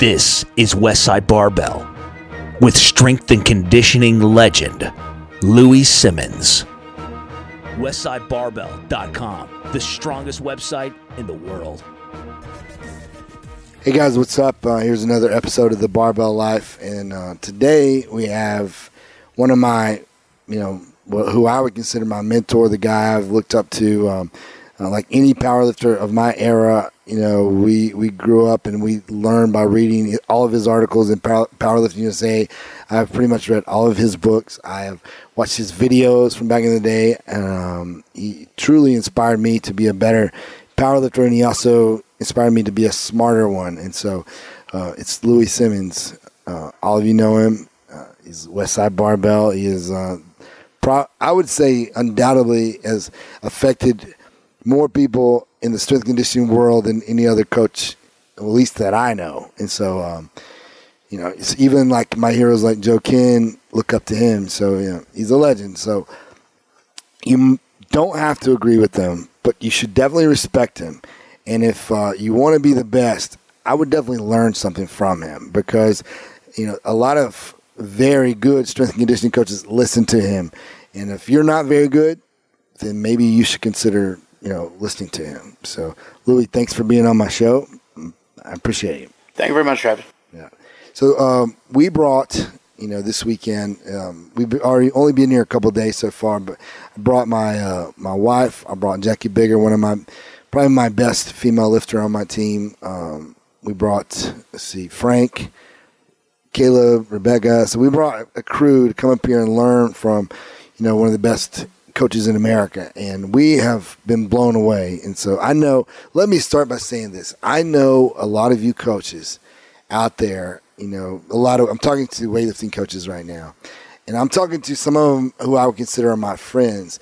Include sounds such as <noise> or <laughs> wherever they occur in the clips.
This is Westside Barbell with strength and conditioning legend Louie Simmons. WestsideBarbell.com, the strongest website in the world. Hey guys, what's up? Uh, here's another episode of the Barbell Life, and uh, today we have one of my, you know, who I would consider my mentor, the guy I've looked up to, um, uh, like any powerlifter of my era. You know, we we grew up and we learned by reading all of his articles in Power, Powerlifting USA. I've pretty much read all of his books. I have watched his videos from back in the day. Um, he truly inspired me to be a better powerlifter, and he also inspired me to be a smarter one. And so uh, it's Louie Simmons. Uh, all of you know him. Uh, he's Westside Barbell. He is, uh, pro- I would say, undoubtedly has affected more people in the strength conditioning world than any other coach, at least that I know. And so, um, you know, it's even like my heroes like Joe Kenn look up to him. So, know, he's a legend. So you don't have to agree with them, but you should definitely respect him. And if uh, you want to be the best, I would definitely learn something from him because, you know, a lot of very good strength and conditioning coaches listen to him. And if you're not very good, then maybe you should consider, you know, listening to him. So, Louie, thanks for being on my show. I appreciate it. Thank you very much, Travis. Yeah. So um, we brought, you know, this weekend. Um, we've already only been here a couple days so far, but I brought my uh, my wife. I brought Jackie Bigger, one of my probably my best female lifter on my team. Um, we brought let's see, Frank, Caleb, Rebecca. So we brought a crew to come up here and learn from, you know, one of the best coaches in America, and we have been blown away. And so I know. Let me start by saying this: I know a lot of you coaches out there. You know, a lot of. I'm talking to weightlifting coaches right now, and I'm talking to some of them who I would consider my friends.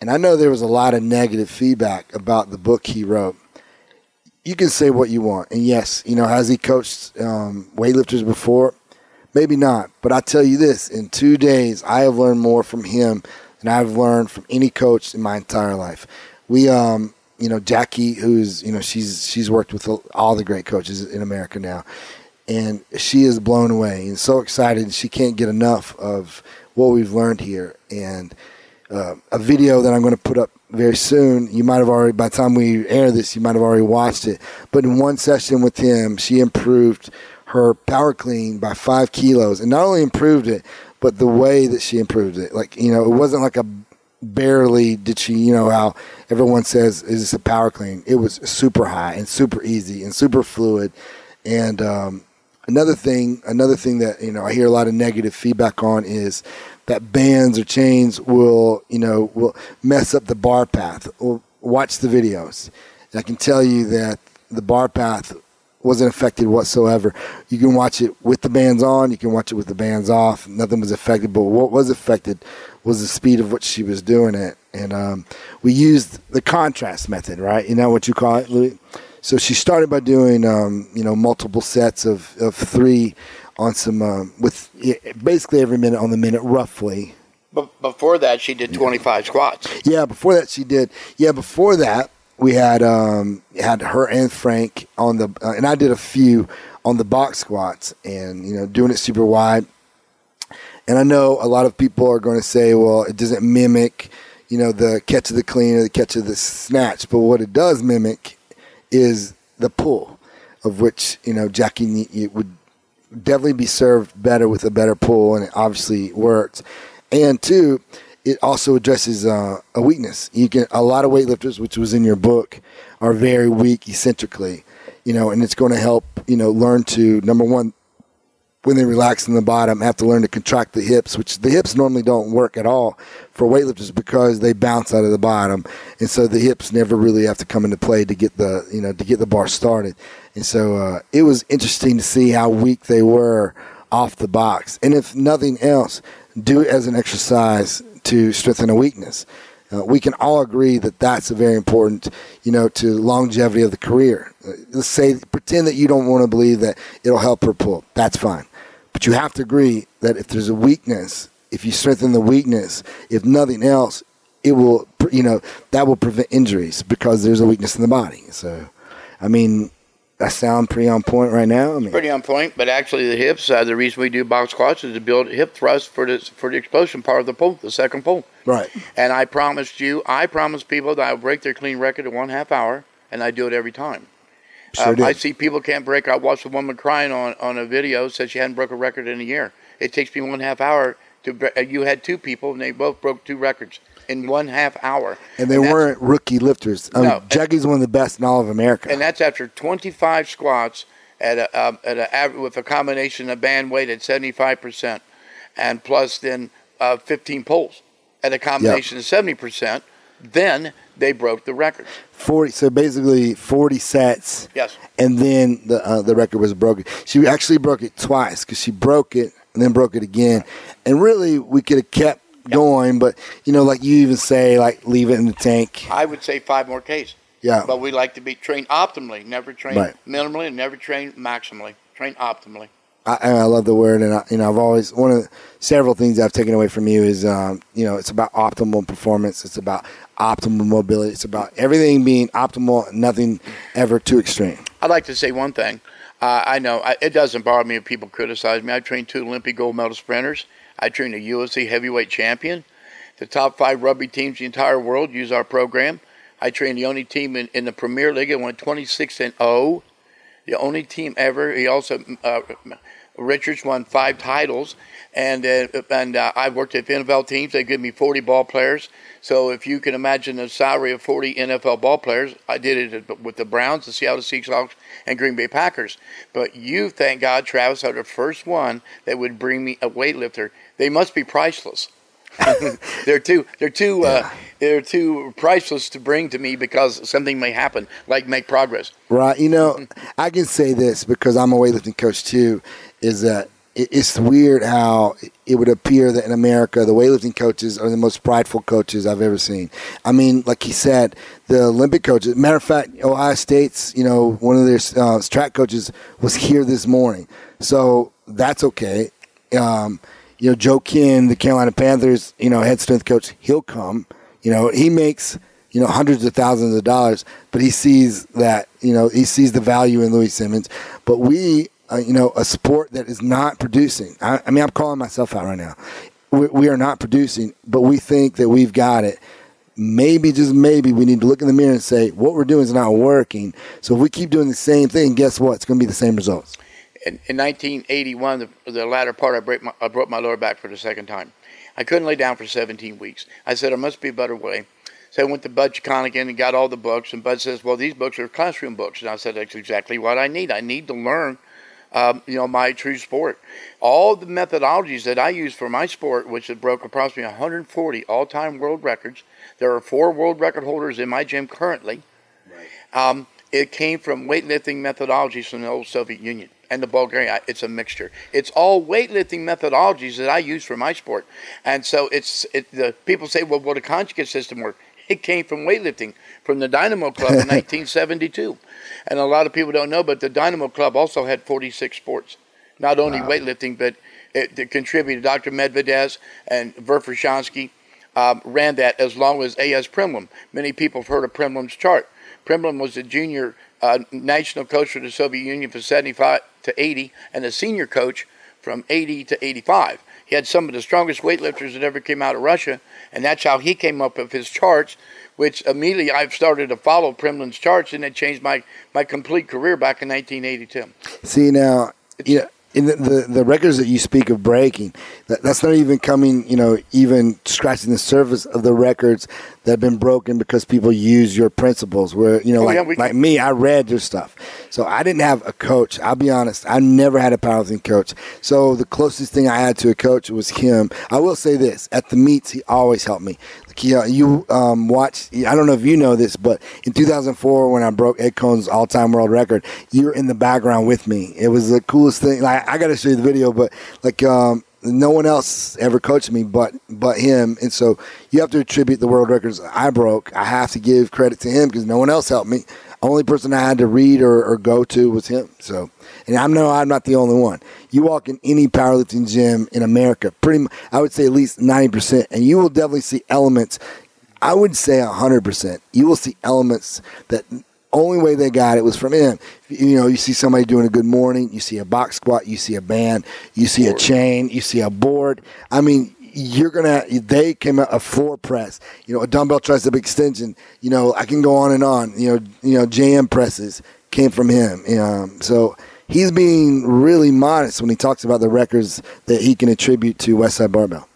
And I know there was a lot of negative feedback about the book he wrote. You can say what you want, and yes, you know, has he coached um, weightlifters before? Maybe not, but I tell you this: in two days, I have learned more from him than I've learned from any coach in my entire life. We, um, you know, Jackie, who's you know, she's she's worked with all the great coaches in America now, and she is blown away and so excited. She can't get enough of what we've learned here. And uh, a video that I'm going to put up very soon. You might have already, by the time we air this, you might have already watched it. But in one session with him, she improved her power clean by five kilos, and not only improved it, but the way that she improved it. Like you know, it wasn't like a barely did she. You know how everyone says is this a power clean? It was super high and super easy and super fluid. And um, another thing, another thing that you know I hear a lot of negative feedback on is that bands or chains will, you know, will mess up the bar path. Well, watch the videos. And I can tell you that the bar path wasn't affected whatsoever. You can watch it with the bands on, you can watch it with the bands off. Nothing was affected, but what was affected was the speed of what she was doing it. And um, we used the contrast method, right? You know what you call it, Louie? So she started by doing, um, you know, multiple sets of, of three on some um, with basically every minute on the minute, roughly. But before that, she did 25 squats. Yeah, before that she did. Yeah, before that we had um, had her and Frank on the, uh, and I did a few on the box squats, and you know, doing it super wide. And I know a lot of people are going to say, well, it doesn't mimic, you know, the catch of the clean or the catch of the snatch. But what it does mimic is the pull, of which you know Jackie would definitely be served better with a better pull, and it obviously worked. And two, it also addresses uh, a weakness. You can a lot of weightlifters, which was in your book, are very weak eccentrically, you know, and it's going to help you know learn to number one when they relax in the bottom, have to learn to contract the hips, which the hips normally don't work at all for weightlifters because they bounce out of the bottom, and so the hips never really have to come into play to get the you know to get the bar started. And so uh, it was interesting to see how weak they were off the box, and if nothing else, do it as an exercise to strengthen a weakness. Uh, we can all agree that that's a very important, you know, to longevity of the career. Uh, let's say, pretend that you don't want to believe that it'll help her pull. That's fine. But you have to agree that if there's a weakness, if you strengthen the weakness, if nothing else, it will, you know, that will prevent injuries because there's a weakness in the body. So, I mean, I sound pretty on point right now. I mean, Pretty on point, but actually the hips. Uh, the reason we do box squats is to build hip thrust for the for the explosion part of the pull, the second pull. right. And I promised you, I promised people that I would break their clean record in one half hour, and I do it every time. Sure Um. I see people can't break. I watched a woman crying on, on a video said she hadn't broke a record in a year. It takes me one half hour to. uh, You had two people, and they both broke two records in one half hour. and they that's- weren't rookie lifters. Mean, No. Jackie's one of the best in all of America. and that's after 25 squats at a, um, at a with a combination of band weight at 75 percent, and plus then uh, 15 pulls at a combination of 70 percent. Then they broke the record. Forty. So basically, forty sets. Yes. and then the uh, the record was broken. She actually broke it twice because she broke it and then broke it again. And really, we could have kept going, but you know, like you even say, like leave it in the tank. I would say five more Ks. Yeah, But we like to be trained optimally, never train Right. minimally, and never train maximally. Train optimally. I, and I love the word, and I, you know, I've always one of the several things I've taken away from you is, um, you know, it's about optimal performance. It's about optimal mobility. It's about everything being optimal, nothing ever too extreme. I'd like to say one thing. Uh, I know I, it doesn't bother me if people criticize me. I trained two Olympic gold medal sprinters. I trained a UFC heavyweight champion. The top five rugby teams in the entire world use our program. I trained the only team in, in the Premier League that went 26 and 0. The only team ever. He also uh, Richards won five titles, and uh, and uh, I've worked at NFL teams. They give me 40 ball players. So if you can imagine the salary of 40 NFL ball players, I did it with the Browns, the Seattle Seahawks, and Green Bay Packers. But you, thank God, Travis, are the first one that would bring me a weightlifter. They must be priceless. <laughs> they're too they're too uh, they're too priceless to bring to me because something may happen, like make progress. Right. You know, I can say this because I'm a weightlifting coach too, is that it's weird how it would appear that in America, the weightlifting coaches are the most prideful coaches I've ever seen. I mean, like he said, the Olympic coaches, matter of fact, Ohio State's, you know, one of their uh, track coaches was here this morning. So that's okay. Um, you know, Joe Kenn, the Carolina Panthers, you know, head strength coach, he'll come. You know, he makes you know hundreds of thousands of dollars, but he sees that you know he sees the value in Louie Simmons. But we, uh, you know, a sport that is not producing. I, I mean, I'm calling myself out right now. We, we are not producing, but we think that we've got it. Maybe just maybe we need to look in the mirror and say what we're doing is not working. So if we keep doing the same thing, guess what? It's going to be the same results. in, in 1981, the, the latter part, I, break my, I broke my lower back for the second time. I couldn't lay down for 17 weeks. I said, there must be a better way. So I went to Bud Charniga and got all the books. And Bud says, well, these books are classroom books. And I said, that's exactly what I need. I need to learn, um, you know, my true sport. All the methodologies that I use for my sport, which has broke approximately 140 all-time world records. There are four world record holders in my gym currently. Um, it came from weightlifting methodologies from the old Soviet Union and the Bulgarian. I- It's a mixture. It's all weightlifting methodologies that I use for my sport, and so it's it, the people say, "Well, will the conjugate system work?" <laughs> It came from weightlifting from the Dynamo Club in <laughs> 1972, and a lot of people don't know, but the Dynamo Club also had 46 sports, not only weightlifting, but it, it contributed. Dr. Medvedev and Verkhoshansky um, ran that as long as A.S. Prilepin. Many people have heard of Prilepin's chart. Prilepin was the junior uh, national coach for the Soviet Union from 75 to 80 and a senior coach from 80 to 85. He had some of the strongest weightlifters that ever came out of Russia, and that's how he came up with his charts, which immediately I've started to follow Prilepin's charts, and it changed my, my complete career back in 1982. See now, you know, in the, the the records that you speak of breaking, that, that's not even coming. You know, even scratching the surface of the records that have been broken because people use your principles. Where you know, Oh, like yeah, we- like me, I read your stuff, so I didn't have a coach. I'll be honest, I never had a powerlifting coach. So the closest thing I had to a coach was him. I will say this: at the meets, he always helped me. You know, you um, watch. I don't know if you know this, but in 2004, when I broke Ed Coan's all-time world record, you were in the background with me. It was the coolest thing. Like I got to show you the video, but like um, no one else ever coached me but but him, and so you have to attribute the world records I broke. I have to give credit to him because no one else helped me. Only person I had to read or, or go to was him. So, and I know I'm not the only one. You walk in any powerlifting gym in America, pretty, mu- I would say at least ninety percent, and you will definitely see elements. I would say hundred percent. You will see elements that only way they got it was from him. You know, you see somebody doing a good morning, you see a box squat, you see a band, you see a chain, you see a board. I mean, you're gonna. They came out a floor press. You know, a dumbbell tricep extension. You know, I can go on and on. You know, you know, JM presses came from him. Um, so he's being really modest when he talks about the records that he can attribute to Westside Barbell.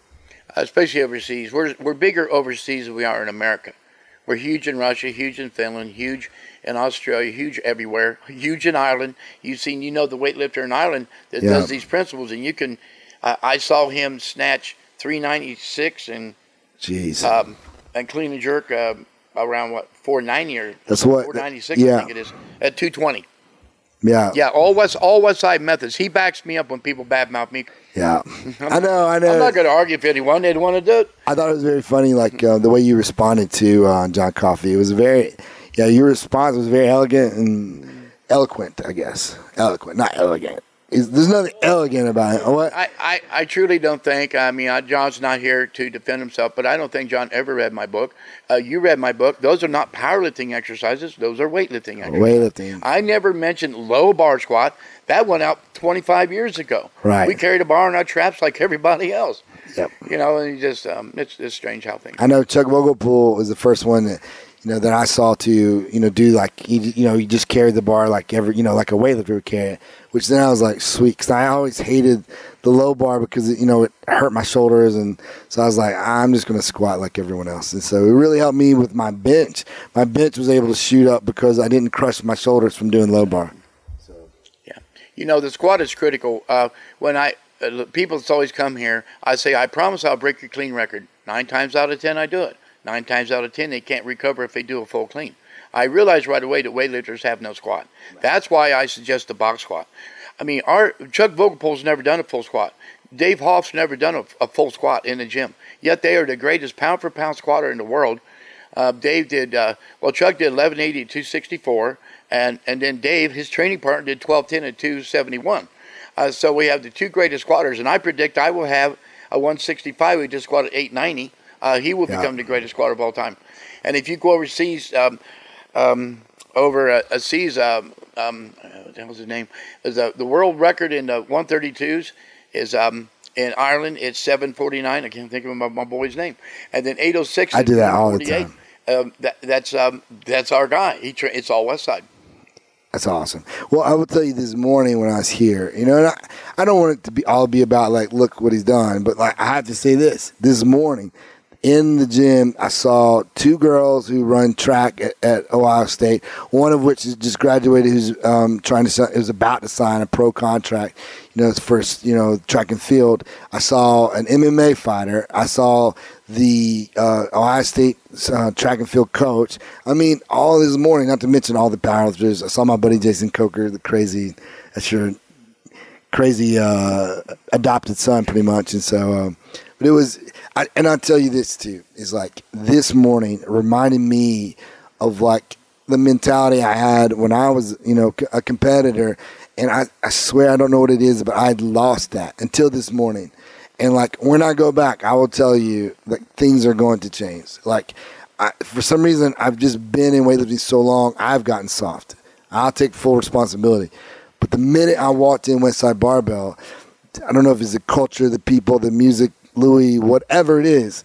Especially overseas, we're we're bigger overseas than we are in America. We're huge in Russia, huge in Finland, huge in Australia, huge everywhere, huge in Ireland. You've seen, you know, the weightlifter in Ireland that Yeah. does these principles, and you can. I I saw him snatch 396 and Jeez. um, and clean and jerk uh, around what 490 or That's what- 496 yeah. I think it is at 220. Yeah. Yeah, all West all West Side methods. He backs me up when people badmouth me. Yeah. <laughs> I know. I know. I'm not going to argue if anyone they'd want to do it. I thought it was very funny, like uh, the way you responded to uh, John Coffee. It was very, yeah, your response was very elegant and eloquent. I guess eloquent, not elegant. There's nothing elegant about it. What? I, I, I truly don't think. I mean, I, John's not here to defend himself, but I don't think John ever read my book. Uh, you read my book. Those are not powerlifting exercises. Those are weightlifting exercises. Weightlifting. I never mentioned low bar squat. That went out 25 years ago. Right. We carried a bar in our traps like everybody else. Yep. You know, and you just um, it's it's strange how things. I know Chuck Vogelpohl was the first one that you know that I saw to you know do like you, you know you just carried the bar like every you know like a weightlifter would carry it, which then I was like sweet because I always hated the low bar because you know it hurt my shoulders and so I was like I'm just gonna squat like everyone else and so it really helped me with my bench. My bench was able to shoot up because I didn't crush my shoulders from doing low bar. So, yeah. You know, the squat is critical. Uh, when I uh, people that's always come here, I say, I promise I'll break your clean record. Nine times out of ten, I do it. Nine times out of ten, they can't recover if they do a full clean. I realize right away that weightlifters have no squat. That's why I suggest the box squat. I mean, our Chuck Vogelpohl's never done a full squat. Dave Hoff's never done a, a full squat in the gym. Yet they are the greatest pound for pound squatter in the world. Uh, Dave did uh, well. Chuck did 1180 at 264, and and then Dave, his training partner, did 1210 at 271. Uh, so we have the two greatest squatters, and I predict I will have a 165 We just squatted 890. Uh, he will Yeah. become the greatest squatter of all time. And if you go overseas, um, um, over uh, a seas, um, um, uh, what the hell's his name? Is uh, the world record in the 132s is um, in Ireland. It's 749. I can't think of my, my boy's name. And then 806. I do that all the time. Um, that, that's um, that's our guy. He tra- it's all West Side. That's awesome. Well, I will tell you this morning when I was here, you know, and I, I don't want it to be all be about like, look what he's done, but like I have to say this: this morning in the gym, I saw two girls who run track at, at Ohio State. One of which is just graduated, who's um, trying to is about to sign a pro contract. You know, first, you know, track and field. I saw an MMA fighter. I saw the uh, Ohio State uh, track and field coach. I mean, all this morning, not to mention all the powerlifters. I saw my buddy Jason Coker, the crazy, that's your crazy uh, adopted son, pretty much. And so, um, but it was, I, and I'll tell you this too, is like this morning reminded me of like the mentality I had when I was, you know, a competitor. And I, I swear I don't know what it is, but I lost that until this morning. And like when I go back, I will tell you that things are going to change. Like I, for some reason, I've just been in weightlifting so long, I've gotten soft. I'll take full responsibility. But the minute I walked in Westside Barbell, I don't know if it's the culture, the people, the music, Louie, whatever it is,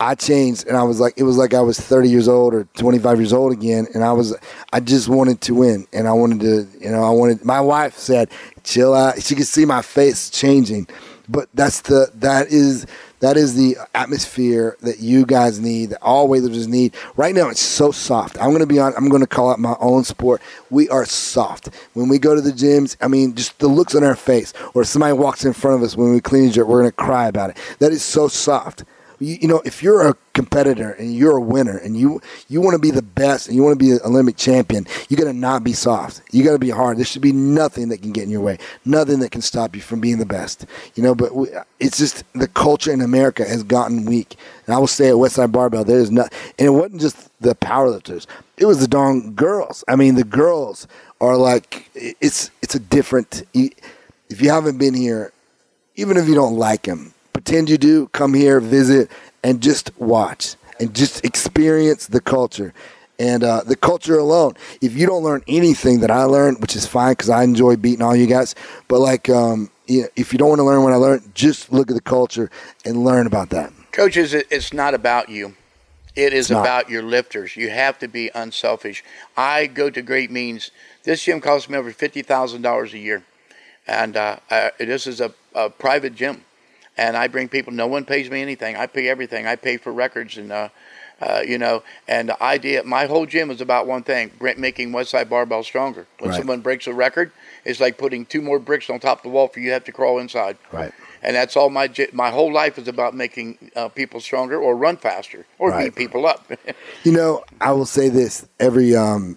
I changed and I was like, it was like I was 30 years old or 25 years old again. And I was, I just wanted to win. And I wanted to, you know, I wanted, my wife said, chill out. She could see my face changing. But that's the, that is, that is the atmosphere that you guys need, that all weightlifters need. Right now, it's so soft. I'm going to be on. I'm going to call out my own sport. We are soft when we go to the gyms. I mean, just the looks on our face, or somebody walks in front of us when we clean jerk, we're going to cry about it. That is so soft. You, you know, if you're a competitor and you're a winner and you you want to be the best and you want to be an Olympic champion, you got to not be soft. You got to be hard. There should be nothing that can get in your way, nothing that can stop you from being the best. You know, but we, it's just the culture in America has gotten weak. And I will say at Westside Barbell, there is not, and it wasn't just the powerlifters; it was the darn girls. I mean, the girls are like it's it's a different. If you haven't been here, even if you don't like them, pretend you do. Come here, visit, and just watch and just experience the culture. And uh, the culture alone, if you don't learn anything that I learned, which is fine because I enjoy beating all you guys, but like, um, you know, if you don't want to learn what I learned, just look at the culture and learn about that. Coaches, it's not about you. It is about your lifters. You have to be unselfish. I go to great means. This gym costs me over fifty thousand dollars a year, and uh, uh, this is a, a private gym. And I bring people. No one pays me anything. I pay everything. I pay for records and. Uh, uh, you know, and the idea, my whole gym is about one thing: making Westside Barbell stronger. When Right. someone breaks a record, it's like putting two more bricks on top of the wall for you have to crawl inside Right. and that's all my my whole life is about making uh, people stronger or run faster or Right. beat people up. <laughs> You know, I will say this: every um,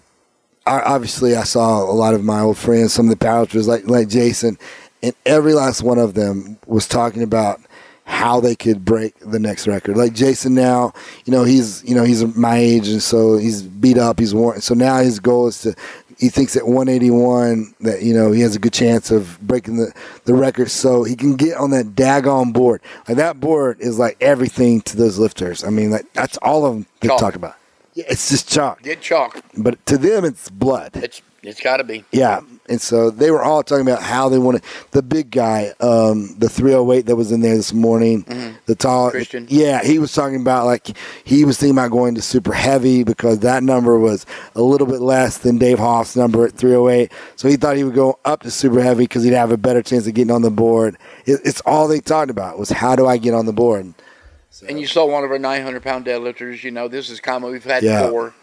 I, obviously, I saw a lot of my old friends, some of the powerlifters, like like Jason, and every last one of them was talking about how they could break the next record. Like Jason now, you know, he's you know he's my age, and so he's beat up, he's worn. So now his goal is to. He thinks at 181 that you know he has a good chance of breaking the, the record, so he can get on that daggone board. Like that board is like everything to those lifters. I mean, like that's all of them they talk about. Yeah, it's just chalk. Get chalk. But to them, it's blood. It's it's got to be. Yeah. And so they were all talking about how they wanted the big guy, um, the 308 that was in there this morning, the tall Mm-hmm. Christian. Yeah, he was talking about like he was thinking about going to super heavy because that number was a little bit less than Dave Hoff's number at 308. So he thought he would go up to super heavy because he'd have a better chance of getting on the board. It, it's all they talked about was how do I get on the board? And you saw one of our 900 pound deadlifters. You know, this is common. We've had Yeah. four.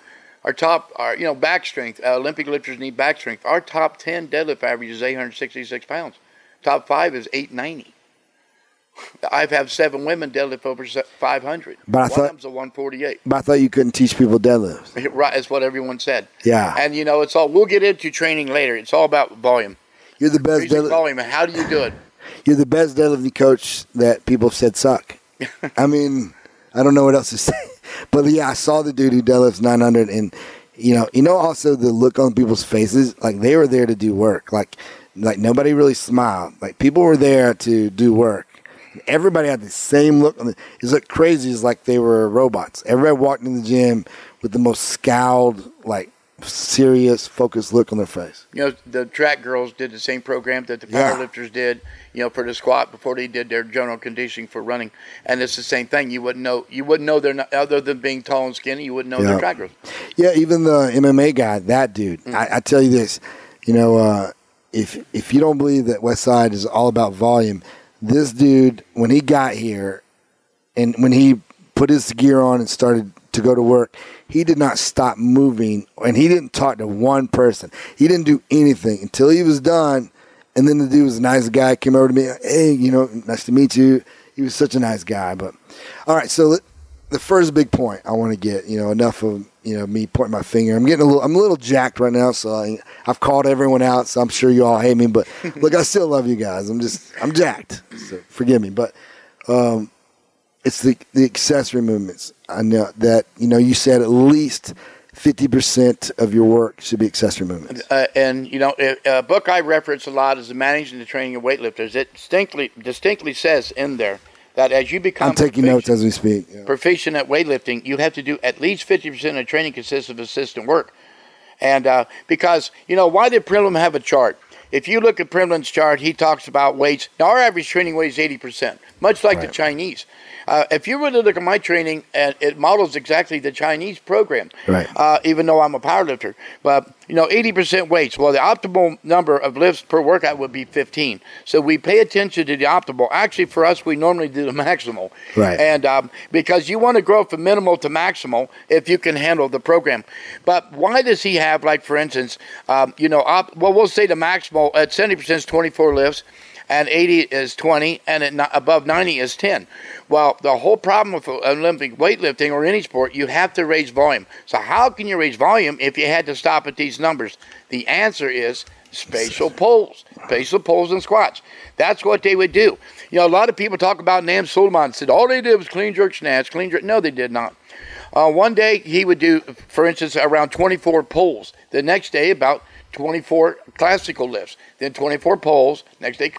Our top, our you know, back strength. Uh, Olympic lifters need back strength. Our top 10 deadlift average is 866 pounds. Top five is 890. I've had seven women deadlift over 500. But I one thought- of them's a 148. But I thought you couldn't teach people deadlifts. <laughs> Right, that's what everyone said. Yeah. And you know, it's all. We'll get into training later. It's all about volume. You're the best deadlift. volume. How do you do it? <laughs> You're the best deadlifting coach that people said suck. <laughs> I mean, I don't know what else to say. But yeah, I saw the dude who deadlifts 900, and you know, you know, also the look on people's faces, like they were there to do work. Like, like nobody really smiled. Like people were there to do work. Everybody had the same look. on the- It's like crazy. It's like they were robots. Everybody walked in the gym with the most scowled, like serious, focused look on their face. You know, the track girls did the same program that the Yeah. powerlifters did. You know, for the squat before they did their general conditioning for running, and it's the same thing. You wouldn't know. You wouldn't know they're not other than being tall and skinny. You wouldn't know Yeah. they're track. Yeah, even the MMA guy, that dude. I, I tell you this, you know, uh, if if you don't believe that West Side is all about volume, this dude when he got here, and when he put his gear on and started to go to work, he did not stop moving, and he didn't talk to one person. He didn't do anything until he was done. And then the dude was a nice guy. Came over to me, hey, you know, nice to meet you. He was such a nice guy. But all right, so the first big point I want to get, you know, enough of you know me pointing my finger. I'm getting a little, I'm a little jacked right now, so I, I've called everyone out. So I'm sure you all hate me, but <laughs> look, I still love you guys. I'm just, I'm jacked. So forgive me, but um, it's the the accessory movements. I know that you know you said at least fifty percent of your work should be accessory movements. Uh, and you know, a, book I reference a lot is the Managing the Training of Weightlifters. It distinctly distinctly says in there that as you become I'm taking proficient- notes as we speak. Yeah. proficient at weightlifting, you have to do at least 50% of training consists of assistant work. And uh, because, you know, why did Prilepin have a chart? If you look at Prilepin's chart, he talks about weights. Now, our average training weight is 80%, much like the Chinese. Uh, if you really look at my training, and it models exactly the Chinese program, Right. uh, even though I'm a powerlifter. But, you know, 80% weights. Well, the optimal number of lifts per workout would be 15. So we pay attention to the optimal. Actually, for us, we normally do the <laughs> maximal. Right. And um, because you want to grow from minimal to maximal if you can handle the program. But why does he have, like, for instance, um, you know, op- well, we'll say the maximal at 70% is 24 lifts, and 80 is 20, and at above 90 is 10. Well, the whole problem with Olympic weightlifting or any sport, you have to raise volume. So, how can you raise volume if you had to stop at these numbers? The answer is spatial pulls, spatial pulls and squats. That's what they would do. You know, a lot of people talk about Nam Suleiman said all they did was clean jerk snatch, clean jerk. No, they did not. Uh, one day he would do, for instance, around 24 pulls. The next day, about 24 classical lifts. Then 24 pulls. Next day,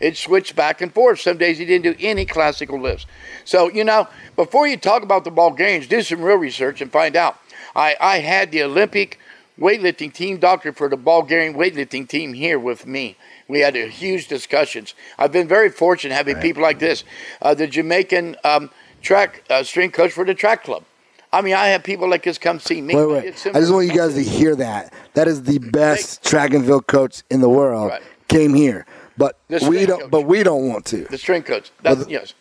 it switched back and forth. Some days he didn't do any classical lifts. So, you know, before you talk about the Bulgarians, do some real research and find out. I, I had the Olympic weightlifting team doctor for the Bulgarian weightlifting team here with me. We had a huge discussions. I've been very fortunate having people like this. Uh, the Jamaican um, track uh, strength coach for the track club. I mean, I have people like this come see me. Wait, wait. I just want you guys to hear that. That is the best track and field coach in the world. Right. Came here, but we don't. coach. But we don't want to. The strength coach. That, the- yes.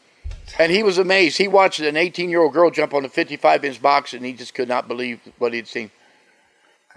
And he was amazed. He watched an 18 year old girl jump on a 55 inch box and he just could not believe what he'd seen.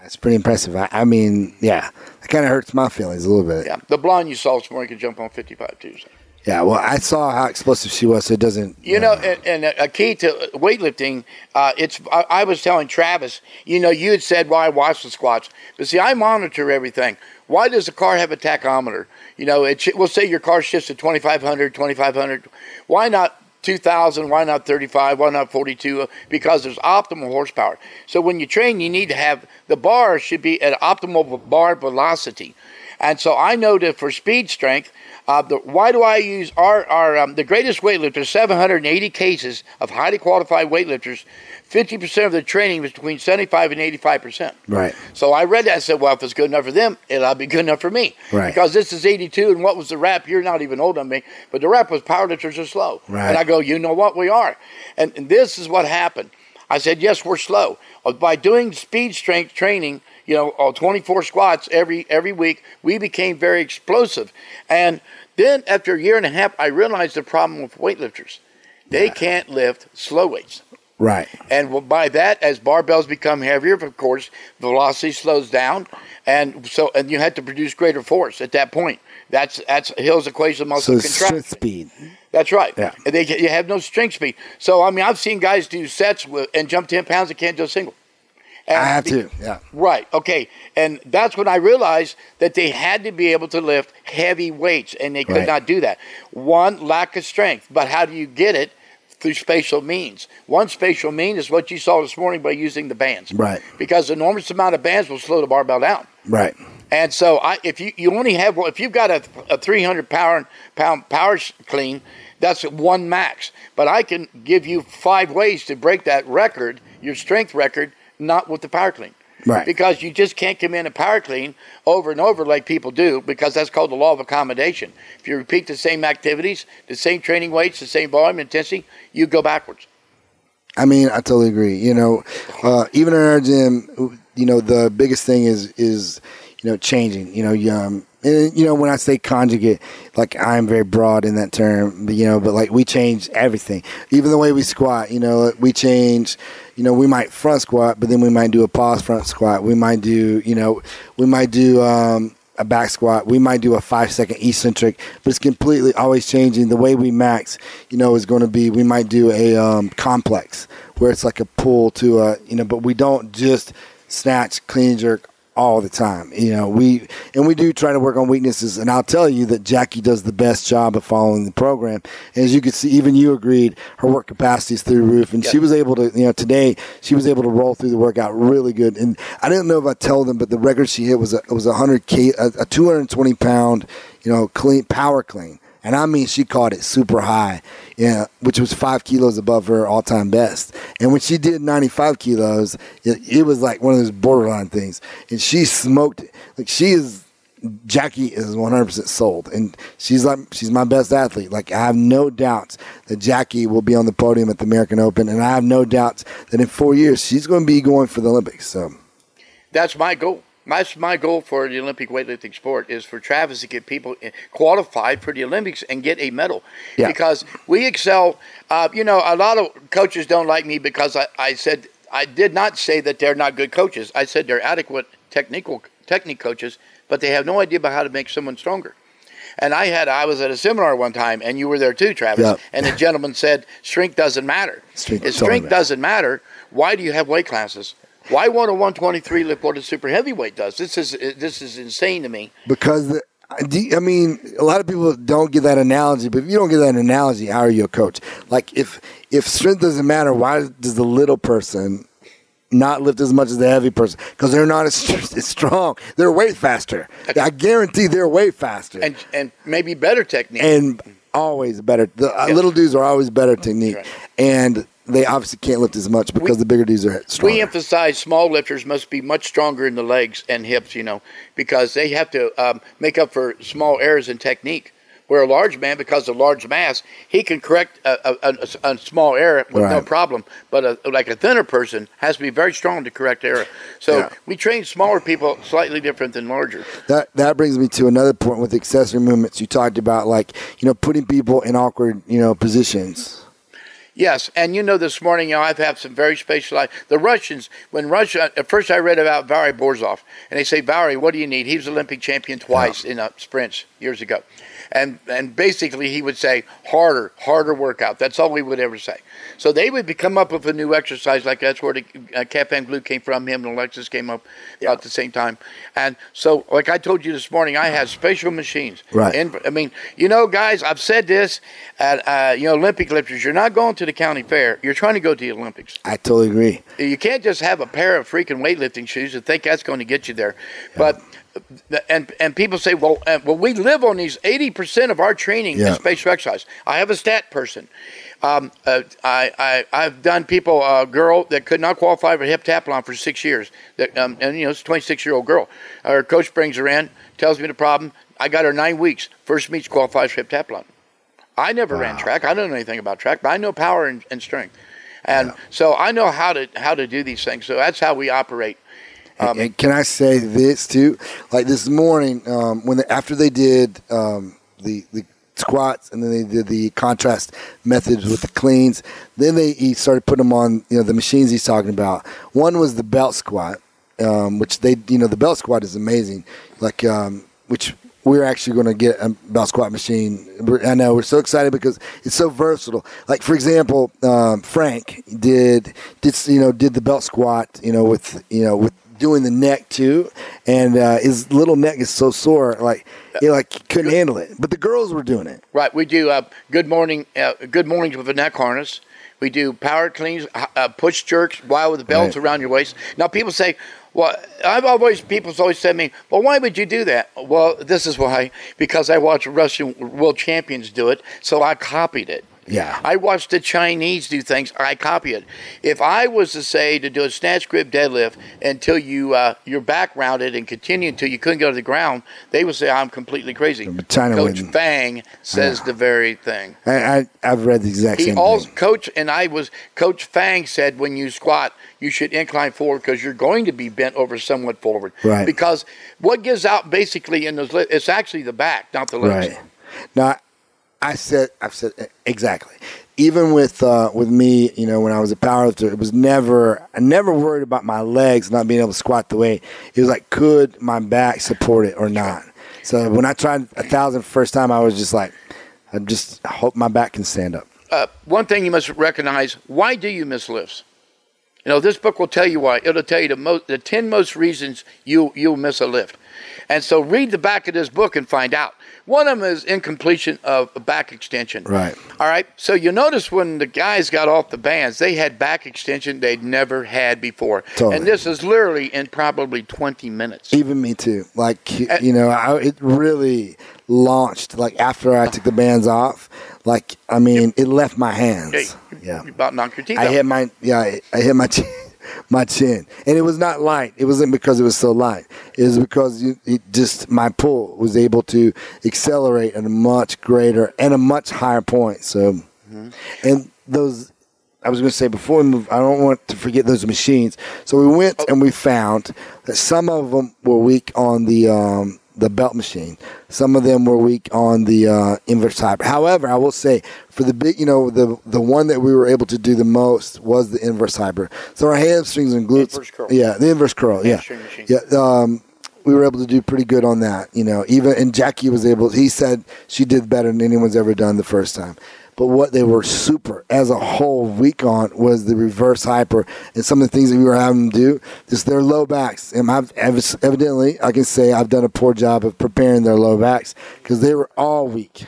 That's pretty impressive. I, I mean, yeah, that kind of hurts my feelings a little bit. Yeah. The blonde you saw this morning could jump on 55 too. so. Yeah, well, I saw how explosive she was, so it doesn't. You know, and, and a key to weightlifting, uh, it's. I, I was telling Travis, you know, you had said why I watch the squats, but see, I monitor everything. Why does the car have a tachometer? You know, it. sh- We'll say your car shifts to 2500, 2500. Why not 2000? Why not 35? Why not 42? Because there's optimal horsepower. So when you train, you need to have the bar should be at optimal bar velocity. And so I know that for speed strength, uh, the, why do I use our, our um, the greatest weightlifters, 780 cases of highly qualified weightlifters, 50% of the training was between 75 and 85%. Right. So I read that and said, well, if it's good enough for them, it'll be good enough for me. Right. Because this is 82, and what was the rap? You're not even old on me, but the rap was powerlifters are slow. Right. And I go, you know what? We are. And, and this is what happened. I said, yes, we're slow. Uh, By doing speed strength training, you know, all 24 squats every every week, we became very explosive. And then after a year and a half, I realized the problem with weightlifters. They can't lift slow weights. Right. And by that, as barbells become heavier, of course, velocity slows down, and so and you have to produce greater force at that point. That's that's Hill's equation of muscle So contraction. speed. That's right. Yeah. And they you have no strength speed. So I mean, I've seen guys do sets with and jump ten pounds and can't do a single. And I have be- to. Yeah. Right. Okay. And that's when I realized that they had to be able to lift heavy weights, and they could Right. not do that. One, lack of strength. But how do you get it? Through spatial means. One spatial mean is what you saw this morning by using the bands. Right. Because the enormous amount of bands will slow the barbell down. Right. And so, I, if you, you only have if you've got a, a 300 pound pound power clean, that's one max. But I can give you five ways to break that record, your strength record, not with the power clean. Right. Because you just can't come in a power clean over and over like people do, because that's called the law of accommodation. If you repeat the same activities, the same training weights, the same volume intensity, you go backwards. I mean, I totally agree. You know, uh, even in our gym, you know, the biggest thing is is you know changing. You know, you, um, and, you know when I say conjugate, like I'm very broad in that term. But, you know, but like we change everything, even the way we squat. You know, we change. You know, we might front squat, but then we might do a pause front squat. We might do, you know, we might do. Um, a back squat. We might do a five second eccentric, but it's completely always changing. The way we max, you know, is going to be we might do a um, complex where it's like a pull to a, you know, but we don't just snatch, clean jerk all the time. You know, we and we do try to work on weaknesses. And I'll tell you that Jackie does the best job of following the program. As you can see, even you agreed, her work capacity is through the roof, and she was able to, you know, today she was able to roll through the workout really good. And I didn't know if I tell them, but the record she hit was a was a hundred k a, a two hundred twenty pound, you know, clean power clean. And I mean, she caught it super high, yeah, which was five kilos above her all time best. And when she did 95 kilos, it, it was like one of those borderline things. And she smoked it. Like, she is, Jackie is 100% sold. And she's like, she's my best athlete. Like, I have no doubts that Jackie will be on the podium at the American Open. And I have no doubts that in four years, she's going to be going for the Olympics. So, That's my goal. That's my goal for the Olympic weightlifting sport is for Travis to get people qualified for the Olympics and get a medal. Yeah. Because we excel. Uh, you know, a lot of coaches don't like me because I, I said I did not say that they're not good coaches. I said they're adequate technical technique coaches, but they have no idea about how to make someone stronger. And I had I was at a seminar one time, and you were there too, Travis. Yeah. And the gentleman said, "Strength doesn't matter. Strength if strength doesn't matter, why do you have weight classes? Why won't a 123 lift what a super heavyweight does? This is this is insane to me. because the, I mean, a lot of people don't get that analogy, but if you don't get that analogy, how are you a coach? Like if if strength doesn't matter, why does the little person not lift as much as the heavy person? Because they're not as, <laughs> as strong. They're way faster. I guarantee they're way faster And and maybe better technique. and always better. The uh, Yeah. little dudes are always better technique, Right. and they obviously can't lift as much because the bigger dudes are stronger. We emphasize small lifters must be much stronger in the legs and hips, you know, because they have to um, make up for small errors in technique. Where a large man, because of large mass, he can correct a, a, a, a small error with no problem. But a, like a thinner person has to be very strong to correct error. So Yeah. we train smaller people slightly different than larger. That that brings me to another point with accessory movements. You talked about like you know putting people in awkward you know positions. Yes, and you know, this morning, you know, I've had some very specialized. The Russians, when Russia, at first I read about Valery Borzov, and they say, Valery, what do you need? He was Olympic champion twice in uh, sprints years ago. And, and basically, he would say, harder, harder workout. That's all he would ever say. So they would come up with a new exercise, like that's where the uh, Glue came from. Him and Alexis came up about the same time. And so, like I told you this morning, I had special machines. Right. In, I mean, you know, guys, I've said this, at, uh, you know, Olympic lifters, you're not going to the county fair. You're trying to go to the Olympics. I totally agree. You can't just have a pair of freaking weightlifting shoes and think that's going to get you there. But and and people say, well, uh, well, we live on these. Eighty percent of our training Yeah. is spatial exercise. I have a stat person. Um, uh, I, I I've done people a girl that could not qualify for heptathlon for six years. That um, and you know it's a 26 year old girl. Her coach brings her in, tells me the problem. I got her nine weeks. First meets qualifies for heptathlon. I never ran track. I don't know anything about track, but I know power and, and strength, and so I know how to how to do these things. So that's how we operate. Um, and can I say this too? Like this morning, um, when the, after they did um, the the squats and then they did the contrast methods with the cleans, then they he started putting them on you know the machines he's talking about. One was the belt squat, um, which they you know the belt squat is amazing. Like um, which we're actually going to get a belt squat machine. I know we're so excited because it's so versatile. Like for example, um, Frank did did you know did the belt squat you know with you know with doing the neck too, and uh, his little neck is so sore like he like couldn't handle it. But the girls were doing it. Right. We do uh, good morning, uh, good mornings with a neck harness. We do power cleans, uh, push jerks while with the belts Right. around your waist. Now people say, well, I've always people's always said to me, well, why would you do that? Well, this is why because I watched Russian world champions do it, so I copied it. Yeah. I watched the Chinese do things. I copy it. If I was to say to do a snatch, grip, deadlift until you uh, your back rounded and continue until you couldn't go to the ground, they would say I'm completely crazy. China Coach wouldn't. Fang says the very thing. I, I I've read the exact He same also thing. coach and I was coach Fang said when you squat you should incline forward because you're going to be bent over somewhat forward. Right. Because what gives out basically in those it's actually the back, not the legs. Right. Now, I said, I've said exactly. Even with uh, with me, you know, when I was a powerlifter, it was never I never worried about my legs not being able to squat the weight. It was like, could my back support it or not? So when I tried a thousand first time, I was just like, I just hope my back can stand up. uh, one thing you must recognize: why do you miss lifts? You know, this book will tell you why. It'll tell you the the ten most reasons you you'll miss a lift. And so, read the back of this book and find out. One of them is incompletion of a back extension. Right. All right. So you notice when the guys got off the bands, they had back extension they'd never had before. Totally. And this is literally in probably 20 minutes. Even me too. Like you know, I, it really launched. Like after I took the bands off, like I mean, it left my hands. Hey, Yeah. you about knocked your teeth I out. hit my yeah, I- I hit my <laughs> chin, my chin, and it was not light. It wasn't because it was so light. It was because you, it just my pull was able to accelerate at a much greater and a much higher point. So, and those. I was going to say before we move, I don't want to forget those machines. So we went and we found that some of them were weak on the um, the belt machine. Some of them were weak on the uh, inverse hyper. However, I will say for the big, you know, the the one that we were able to do the most was the inverse hyper. So our hamstrings and glutes, Inverse curl. yeah, the inverse curl, yeah, machine. yeah. Um, we were able to do pretty good on that, you know. Even and Jackie was able. He said she did better than anyone's ever done the first time. But what they were super as a whole week on was the reverse hyper and some of the things that we were having them do. Just their low backs. And I've evidently, I can say I've done a poor job of preparing their low backs because they were all weak.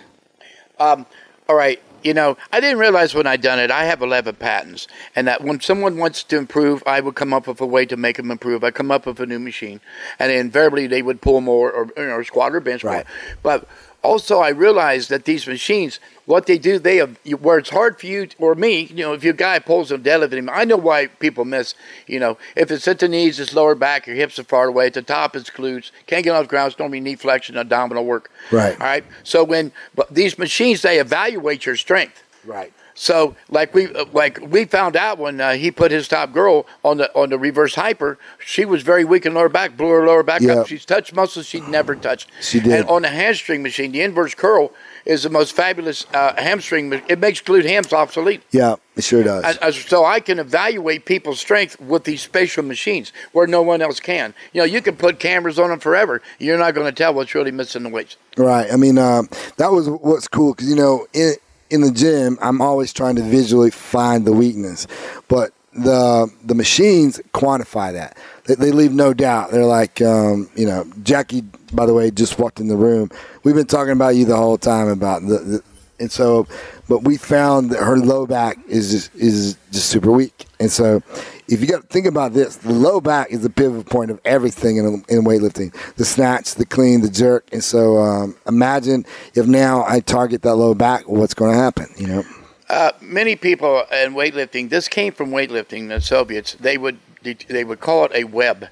Um, all right. You know, I didn't realize when I done it. I have 11 patents, and that when someone wants to improve, I would come up with a way to make them improve. I come up with a new machine, and invariably they would pull more or, or squat or bench Right. more. But also I realized that these machines, what they do, they have where it's hard for you or me, you know, if your guy pulls a deadlift, I know why people miss. You know, if it's at the knees, it's lower back, your hips are far away. At the top, it's glutes. Can't get off the ground. It's normally knee flexion, abdominal work. Right. All right. So when but these machines, they evaluate your strength. Right. So, like we uh, like we found out when uh, he put his top girl on the on the reverse hyper, she was very weak in lower back, blew her lower back Yeah. up. She's touched muscles she'd never touched. She did. And on the hamstring machine, the inverse curl is the most fabulous uh, hamstring. It makes glute hams obsolete. Yeah, it sure does. And, so I can evaluate people's strength with these spatial machines where no one else can. You know, you can put cameras on them forever. You're not going to tell what's really missing the weights. Right. I mean, uh, that was what's cool because you know, in in the gym, I'm always trying to visually find the weakness, but the the machines quantify that. They, they leave no doubt. They're like, um, you know, Jackie. By the way, just walked in the room. We've been talking about you the whole time about the, the and so, but we found that her low back is just is just super weak, and so. If you got think about this, the low back is the pivot point of everything in, in weightlifting. The snatch, the clean, the jerk, and so um, imagine if now I target that low back, what's going to happen? You know, Uh, many people in weightlifting. This came from weightlifting. The Soviets they would they would call it a web,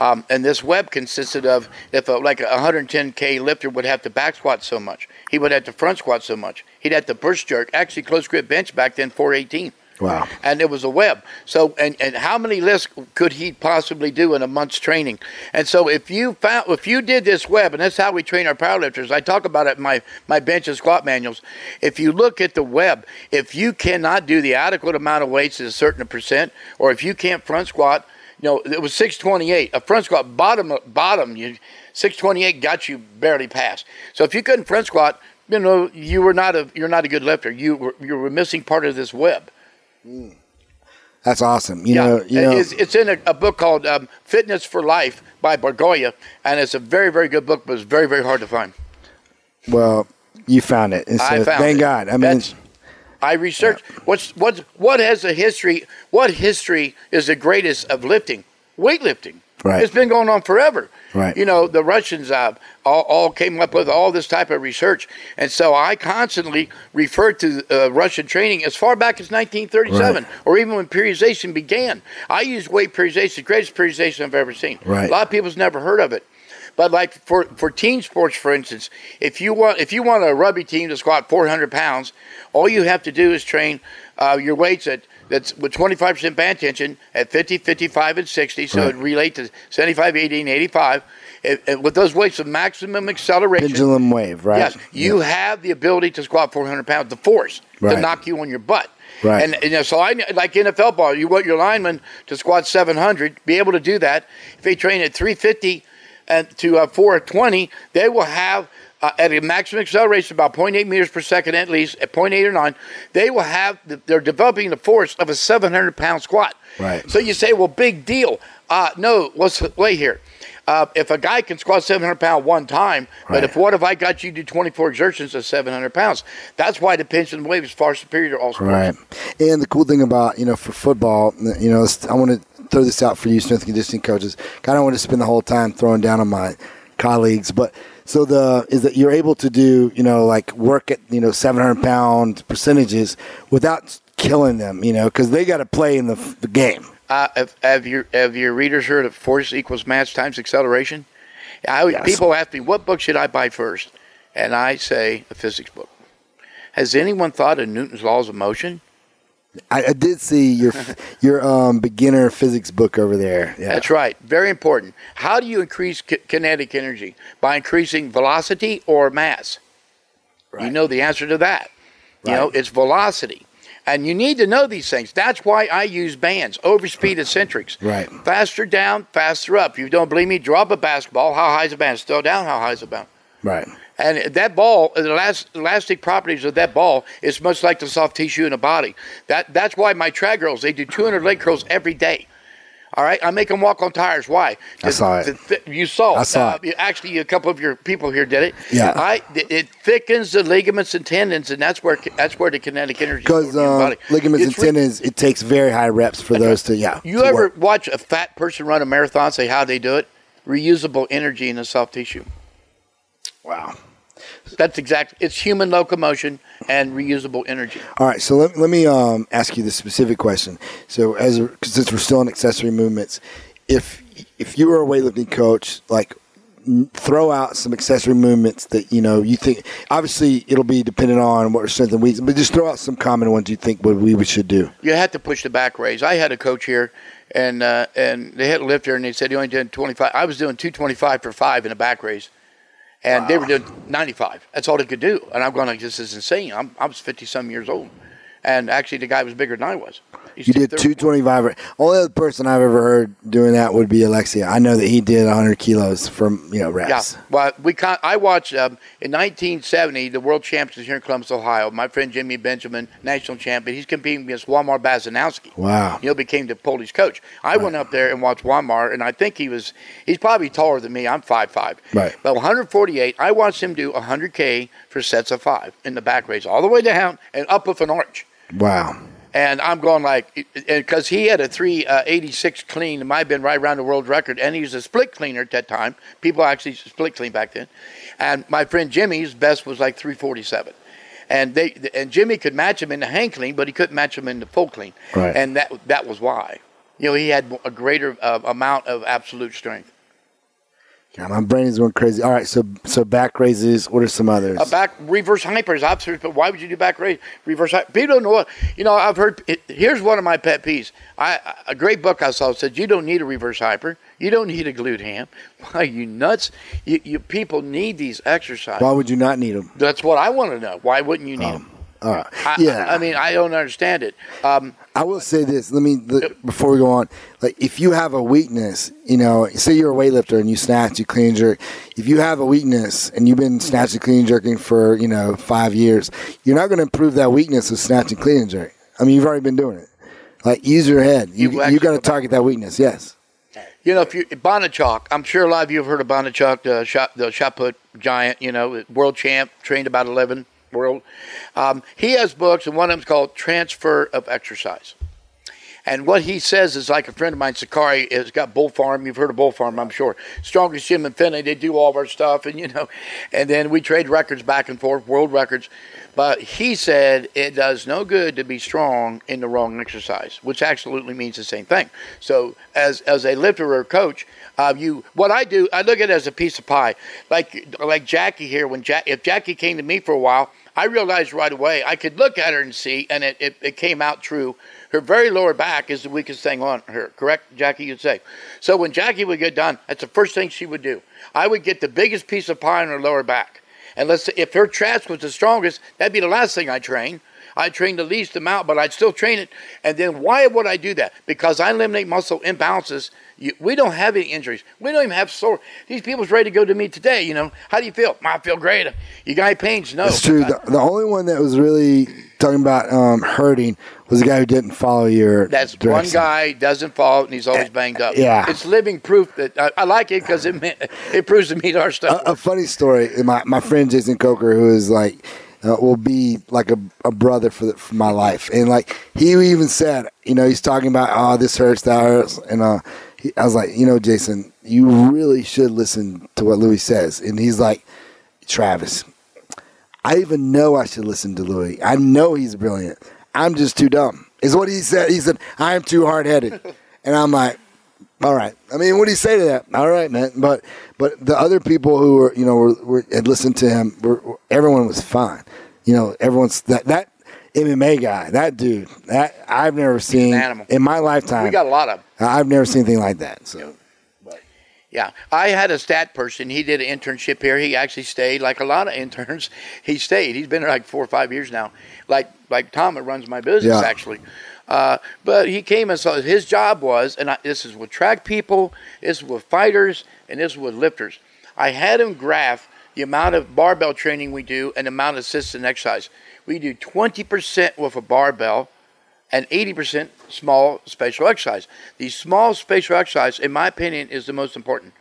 um, and this web consisted of if a, like a 110k lifter would have to back squat so much, he would have to front squat so much, he'd have to burst jerk. Actually, close grip bench back then 418. Wow. And it was a web. So, and, and how many lifts could he possibly do in a month's training? And so, if you found, if you did this web, and that's how we train our powerlifters. I talk about it in my my bench and squat manuals. If you look at the web, if you cannot do the adequate amount of weights at a certain percent, or if you can't front squat, you know, it was 628. A front squat bottom bottom, you 628 got you barely past. So if you couldn't front squat, you know, you were not a you're not a good lifter. You were you were missing part of this web. that's awesome. You know, you know, it's, it's in a, a book called um, Fitness for Life by Bargoya, and it's a very, very good book, but it's very, very hard to find. well, you found it, so I found thank it. God. I mean, That's- I researched what's what's what has a history. What history is the greatest of lifting? Weightlifting. Right. It's been going on forever. Right. You know, the Russians uh, all, all came up with all this type of research, and so I constantly refer to uh, Russian training as far back as 1937, Right. or even when periodization began. I use weight periodization, the greatest periodization I've ever seen. Right. A lot of people's never heard of it. But like for, for team sports, for instance, if you want if you want a rugby team to squat 400 pounds, all you have to do is train uh, your weights at that's with 25% band tension at 50, 55, and 60. So Right. it relate to 75, 80, and 85. And- and with those weights of maximum acceleration, pendulum wave, right? Yes, you have the ability to squat 400 pounds, the force Right. to knock you on your butt. Right. And, and, you know, so I like NFL ball. You want your lineman to squat 700, be able to do that. If they train at 350 and to uh, 420, they will have. Uh, at a maximum acceleration, about 0.8 meters per second at least, at 0.8 or 9, they will have, the, they're developing the force of a 700 pound squat. Right. So you say, well, big deal. Uh, no, let's wait here. Uh, if a guy can squat 700 pound one time, but Right. if what if I got you to do 24 exertions of 700 pounds? That's why the pendulum wave is far superior to all sports. Right. And the cool thing about, you know, for football, you know, I want to throw this out for you, strength and conditioning coaches. Kind of want to spend the whole time throwing down on my colleagues. But so the is that you're able to do, you know, like work at, you know, 700 pound percentages without killing them, you know, because they got to play in the, the game. Uh, have, have your have your readers heard of force equals mass times acceleration? I, Yes. People ask me, what book should I buy first? And I say, a physics book. Has anyone thought of Newton's laws of motion? I, I did see your <laughs> your um, beginner physics book over there. Yeah. That's right. Very important. How do you increase ki- kinetic energy? By increasing velocity or mass? You know the answer to that. You know, it's velocity. And you need to know these things. That's why I use bands, overspeed <clears throat> eccentrics. Right. Faster down, faster up. If you don't believe me, drop a basketball. How high is the band? Still down. How high is the band? Right. And that ball, the elast- elastic properties of that ball is much like the soft tissue in the body. That that's why my track girls they do 200 leg curls every day. All right, I make them walk on tires. Why? I saw it. Thi- you saw. I saw Uh, it. Actually, a couple of your people here did it. Yeah. I, it- it thickens the ligaments and tendons, and that's where that's where the kinetic energy. Because your uh, body. ligaments It's and re- tendons, it takes very high reps for those to, yeah. You to ever work. watch a fat person run a marathon? Say how they do it. Reusable energy in the soft tissue. Wow. That's exact. It's human locomotion and reusable energy. All right, so let, let me um, ask you the specific question. So, as a, since we're still in accessory movements, if if you were a weightlifting coach, like throw out some accessory movements that you know you think. Obviously, it'll be dependent on what strength and weakness, but just throw out some common ones you think what we should do. You had to push the back raise. I had a coach here, and uh, and they had a lifter, and they said he only did 25. I was doing 225 for five in a back raise, and they were doing 95. That's all they could do. And I'm going like, this is insane. I'm I was 50 some years old, and actually the guy was bigger than I was. You did 225. Only other person I've ever heard doing that would be Alexia. I know that he did 100 kilos from you know reps. Yeah, well, we con- I watched um, in 1970 the World champions here in Columbus, Ohio. My friend Jimmy Benjamin, national champion, he's competing against Waldemar Baszanowski. Wow. You know, became the Polish coach. I went up there and watched Waldemar, and I think he was he's probably taller than me. I'm 5'5". Right. But 148, I watched him do 100k for sets of five in the back raise, all the way down and up with an arch. Wow. And I'm going like, because he had a 386 clean, it might have been right around the world record, and he was a split cleaner at that time. People actually split clean back then. And my friend Jimmy's best was like 347. And they and Jimmy could match him in the hang clean, but he couldn't match him in the full clean. Right. And that that was why. You know, he had a greater uh, amount of absolute strength. God, my brain is going crazy. All right, so so back raises. What are some others? A back reverse hypers, absolute. But why would you do back raise reverse? Hyper? People don't know what you know. I've heard. Here's one of my pet peeves. I a great book I saw said you don't need a reverse hyper. You don't need a glute ham. <laughs> Why are you nuts? You, you people need these exercises. Why would you not need them? That's what I want to know. Why wouldn't you need um, them? All right. I, yeah. I, I mean, I don't understand it. Um, I will say this. Let me the, before we go on. Like, if you have a weakness, you know, say you're a weightlifter and you snatch, you clean jerk. If you have a weakness and you've been snatching, clean and jerking for you know five years, you're not going to improve that weakness with snatching, clean and jerk. I mean, you've already been doing it. Like, use your head. You You you, got to target that weakness. Yes. You know, if you Bondarchuk, I'm sure a lot of you have heard of Bondarchuk, the shot the shot put giant. You know, world champ, trained about 11 world. Um, he has books, and one of them is called Transfer of Exercise. And what he says is like a friend of mine, Sakari, has got Bull Farm. You've heard of Bull Farm, I'm sure. Strongest gym and Finley. They do all of our stuff, and you know, and then we trade records back and forth, world records. But he said it does no good to be strong in the wrong exercise, which absolutely means the same thing. So, as as a lifter or coach, uh, you what I do, I look at it as a piece of pie. Like like Jackie here, when Jack, if Jackie came to me for a while, I realized right away I could look at her and see, and it, it, it came out true. Her very lower back is the weakest thing on her, correct, Jackie? You'd say. So when Jackie would get done, that's the first thing she would do. I would get the biggest piece of pie on her lower back. And let's say if her traps was the strongest, that'd be the last thing I train. I train the least amount, but I'd still train it. And then why would I do that? Because I eliminate muscle imbalances. You, we don't have any injuries. We don't even have sore. These people's ready to go to me today. You know, how do you feel? I feel great. You got any pains? No. That's true. The, the only one that was really talking about um, hurting was the guy who didn't follow your. That's one guy doesn't follow, and he's always banged up. Yeah. it's living proof that I, I like it because it <laughs> it proves to me our stuff. a, a funny story. My my friend Jason Coker, who is like, uh, will be like a, a brother for, the, for my life, and like he even said, you know, he's talking about oh this hurts, that hurts, and uh, he, I was like, you know, Jason, you really should listen to what Louie says, and he's like, Travis, I even know I should listen to Louie. I know he's brilliant. I'm just too dumb. Is what he said. He said I am too hard headed, <laughs> and I'm like. All right. I mean, what do you say to that? All right, man. But but the other people who were you know were, were had listened to him, were, were- everyone was fine. You know, everyone's that that MMA guy, that dude, that I've never seen animal. in my lifetime. we got a lot of. I've never seen anything like that. So Yeah, I had a stat person. He did an internship here. He actually stayed, like a lot of <laughs> interns. He stayed. He's been there like four or five years now. Like like Tom, that runs my business Yeah. actually. Uh, but he came and saw his job was, and I, this is with track people, this is with fighters, and this is with lifters. I had him graph the amount of barbell training we do and the amount of assisted exercise. We do 20% with a barbell and 80% small spatial exercise. The small spatial exercise, in my opinion, is the most important.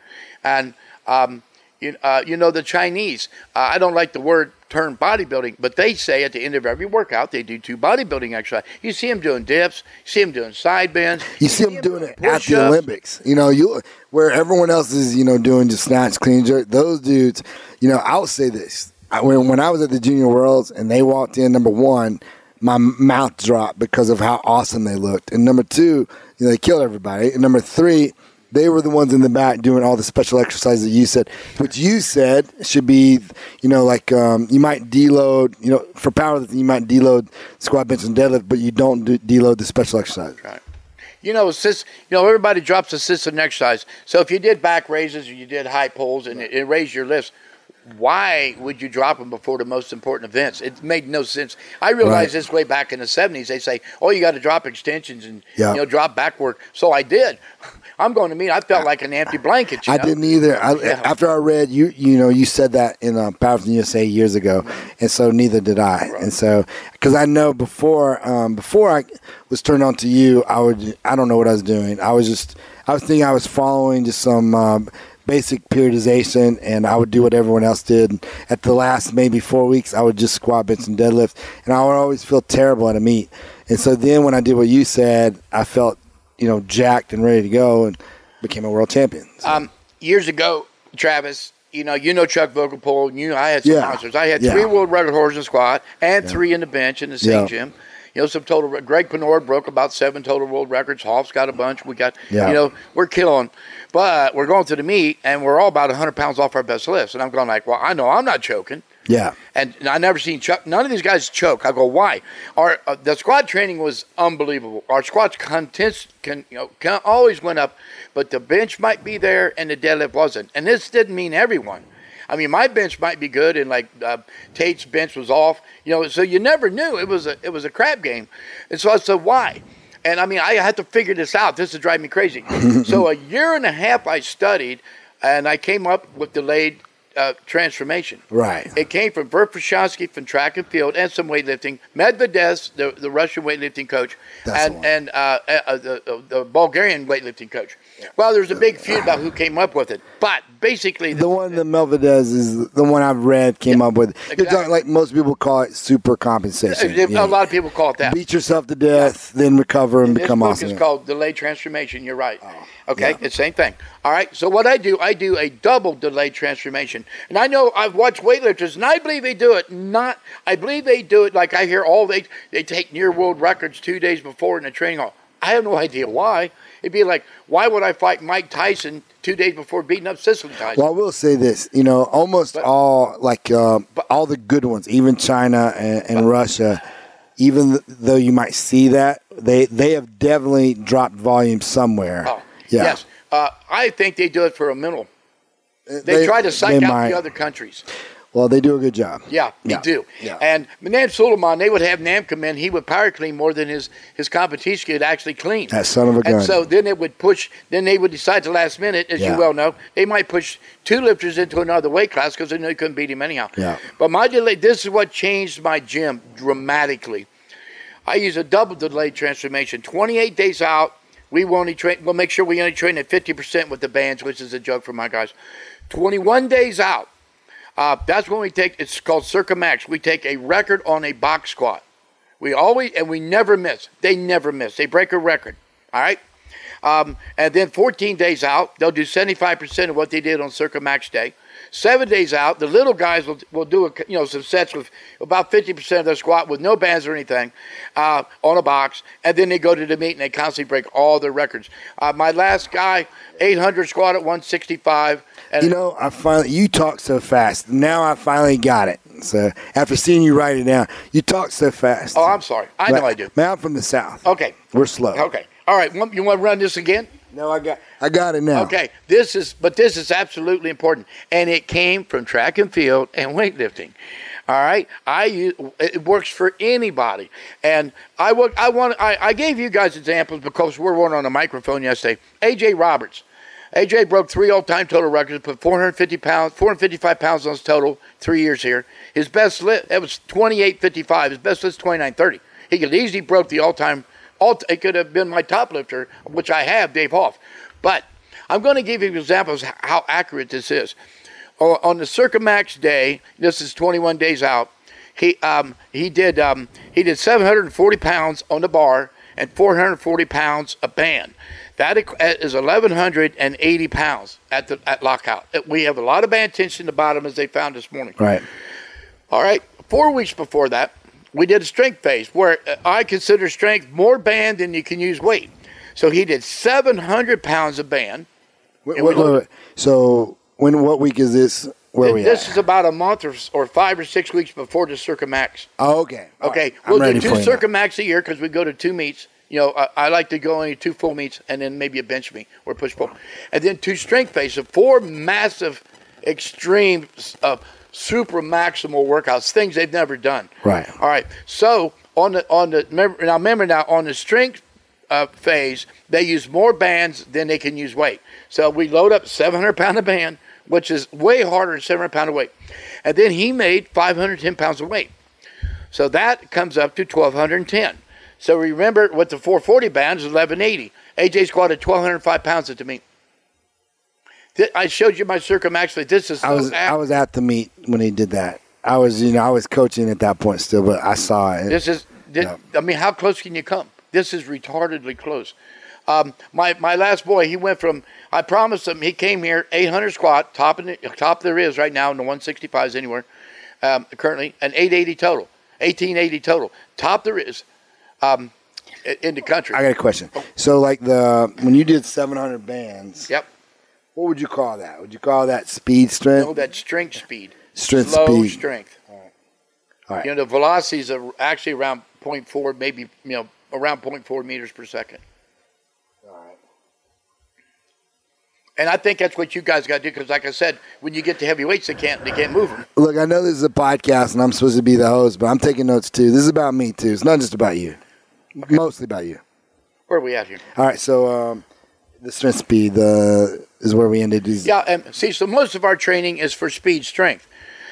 And um, you, uh, you know the Chinese. Uh, I don't like the word term bodybuilding, but they say at the end of every workout they do two bodybuilding exercise. You see them doing dips, you see them doing side bends. you see them doing it at the. Olympics. You know, you where everyone else is you know doing just snatch, clean, jerk. Those dudes. You know, I'll say this. I, when when I was at the Junior Worlds and they walked in number one, my mouth dropped because of how awesome they looked. And number two, you know, they killed everybody. And number three, they were the ones in the back doing all the special exercises that you said, which you said should be, you know, like um, you might deload, you know, for powerlifting you might deload squat, bench, and deadlift, but you don't do, deload the special exercise. Right. You know, assist, you know, everybody drops assisted exercise. So if you did back raises or you did high pulls and it, it raised your lifts, why would you drop them before the most important events? It made no sense. I realized Right. this way back in the '70s. They say, "Oh, you got to drop extensions and Yeah. you know drop back work." So I did. <laughs> I'm going to meet. I felt like an empty blanket. You I know? didn't either. I, Yeah. After I read you, you know, you said that in uh, Powerlifting USA years ago, and so neither did I. And so, because I know before, um, before I was turned on to you, I would, I don't know what I was doing. I was just, I was thinking I was following just some um, basic periodization, and I would do what everyone else did. At the last maybe four weeks, I would just squat, bench, and deadlift, and I would always feel terrible at a meet. And so then when I did what you said, I felt, you know, jacked and ready to go, and became a world champion. So- Um, years ago, Travis, you know, you know Chuck Vogelpohl, and you, I had some Yeah. monsters. I had Yeah. three world record horse in squat and three in the bench in the same Yeah. gym. You know, some total. Greg Panora broke about seven total world records. Hoff's got a bunch. We got, Yeah. you know, we're killing. But we're going to the meet, and we're all about 100 pounds off our best lifts. And I'm going like, well, I know I'm not choking. Yeah. And I never seen Chuck. None of these guys choke. I go, why? Our uh, the squad training was unbelievable. Our squats contents can you know can, always went up, but the bench might be there and the deadlift wasn't. And this didn't mean everyone. I mean, my bench might be good, and like uh, Tate's bench was off. You know, so you never knew it was a it was a crap game. And so I said, why? And I mean, I had to figure this out. This is driving me crazy. <laughs> so a year and a half I studied, and I came up with delayed uh, transformation. Right. It came from Bert from track and field and some weightlifting. Medvedev, the, the Russian weightlifting coach, That's the and and uh, uh, the, uh, the Bulgarian weightlifting coach. Well, there's a big feud about who came up with it, but basically, The one that Medvedev is the one I've read came up with. You're talking like most people call it super compensation. a Yeah. lot of people call it that. Beat yourself to death, then recover and This become book awesome. is called Delayed Transformation. You're right. Oh, okay, yeah. it's the same thing. All right. So what I do, I do a double delayed transformation, and I know I've watched weightlifters, and I believe they do it. Not, I believe they do it like I hear all they they take near world records two days before in a training hall. I have no idea why. It'd be like, why would I fight Mike Tyson two days before beating up Cicely Tyson? Well, I will say this. You know, almost But- all like uh, all the good ones, even China and, and Russia, even th- though you might see that, they they have definitely dropped volume somewhere. Oh, yeah. Yes. Uh, I think they do it for a mental. They, try to psych out might. the other countries. Well, they do a good job. Yeah, they Yeah, do. yeah. And Nam Suleiman, they would have Nam come in. He would power clean more than his, his competition could actually clean. That son of a gun. And so then it would push. Then they would decide the last minute, as Yeah. you well know, they might push two lifters into another weight class because they knew they couldn't beat him anyhow. Yeah. But my delay. This is what changed my gym dramatically. I use a double delayed transformation. 28 days out, we will only train. We'll make sure we only train at 50% with the bands, which is a joke for my guys. 21 days out, uh, that's when we take. It's called Circa Max. We take a record on a box squat. We always and we never miss. They never miss. They break a record. All right. Um, and then 14 days out, they'll do 75% of what they did on Circa Max Day. Seven days out, the little guys will, will do a, you know some sets with about 50% of their squat with no bands or anything uh, on a box, and then they go to the meet and they constantly break all their records. Uh, my last guy, 800 squat at 165. And You know, I finally you talk so fast. Now I finally got it. So after seeing you write it down, you talk so fast. oh, I'm sorry. I know I do. Man, I'm from the south. Okay. We're slow. Okay. All right. You want to run this again? No, I got I got it now. Okay, this is, but this is absolutely important, and it came from track and field and weightlifting. All right, I use, it works for anybody, and I would I want I, I gave you guys examples because we're one on the microphone yesterday. AJ Roberts, AJ broke three all-time total records, put 450 pounds, 455 pounds on his total three years here. His best lift that was 28.55. His best lift 29.30. He could easily broke the all-time. All it could have been my top lifter, which I have, Dave Hoff. But I'm going to give you examples how accurate this is. On the Circa Max day, this is 21 days out. He um, he did um, he did 740 pounds on the bar and 440 pounds a band. That equ- is 1,180 pounds at the at lockout. We have a lot of band tension in the bottom, as they found this morning. Right. All right. Four weeks before that, we did a strength phase where uh, I consider strength more band than you can use weight. So he did 700 pounds of band. Wait, wait, wait. So when what week is this? Where we this at? is about a month or, or five or six weeks before the Circa Max. oh, okay. All Okay, right. We'll do two now. Circa Max a year because we go to two meets. You know, I, I like to go only two full meets and then maybe a bench meet or push pull, and then two strength phases. So four massive, extreme, uh, super maximal workouts, things they've never done. Right. All right. So on the on the remember now remember now on the strength uh, phase they use more bands than they can use weight. So we load up 700 pound of band, which is way harder than 700 pound of weight, and then he made 510 pounds of weight. So that comes up to 1210. So remember with the 440 band is 1180. AJ squatted 1205 pounds at the meet. I showed you my circummax. but This is I was I was at the meet when he did that. I was you know I was coaching at that point still, but I saw it. This is, thi- Yeah. I mean, how close can you come? This is retardedly close. Um, my my last boy, he went from. I promised him he came here 800 squat, top in the, top there is right now in the 165s anywhere, um, currently, and 880 total, 1880 total, top there is, um, in the country. I got a question. So like the when you did 700 bands, yep. what would you call that? Would you call that speed strength? No, that strength speed, Strength slow speed. strength. All right. You know, the velocities are actually around 0.4, maybe you know around 0.4 meters per second. All right. And I think that's what you guys got to do because, like I said, when you get to heavyweights, they can't they can't move them. Look, I know this is a podcast and I'm supposed to be the host, but I'm taking notes too. This is about me too. It's not just about you. Mostly about you. Where are we at here? All right, so um, the strength speed the is where we ended. These, Yeah, and see, so most of our training is for speed strength.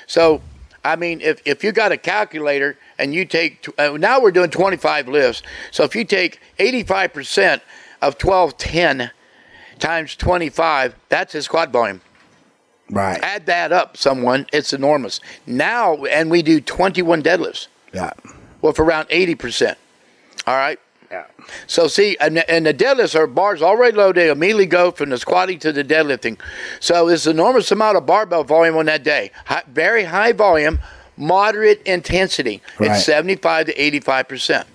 So, I mean, if, if you got a calculator and you take, uh, now we're doing 25 lifts. So if you take 85% of 1210 times 25, that's his squat volume. Right. Add that up, someone, it's enormous. Now, and we do 21 deadlifts Yeah. Well, for around 80%. All right? Yeah. So see, and, and the deadlifts are bars already low. They immediately go from the squatting to the deadlifting. So it's enormous amount of barbell volume on that day. High, very high volume, moderate intensity. Right. It's seventy-five to eighty-five percent.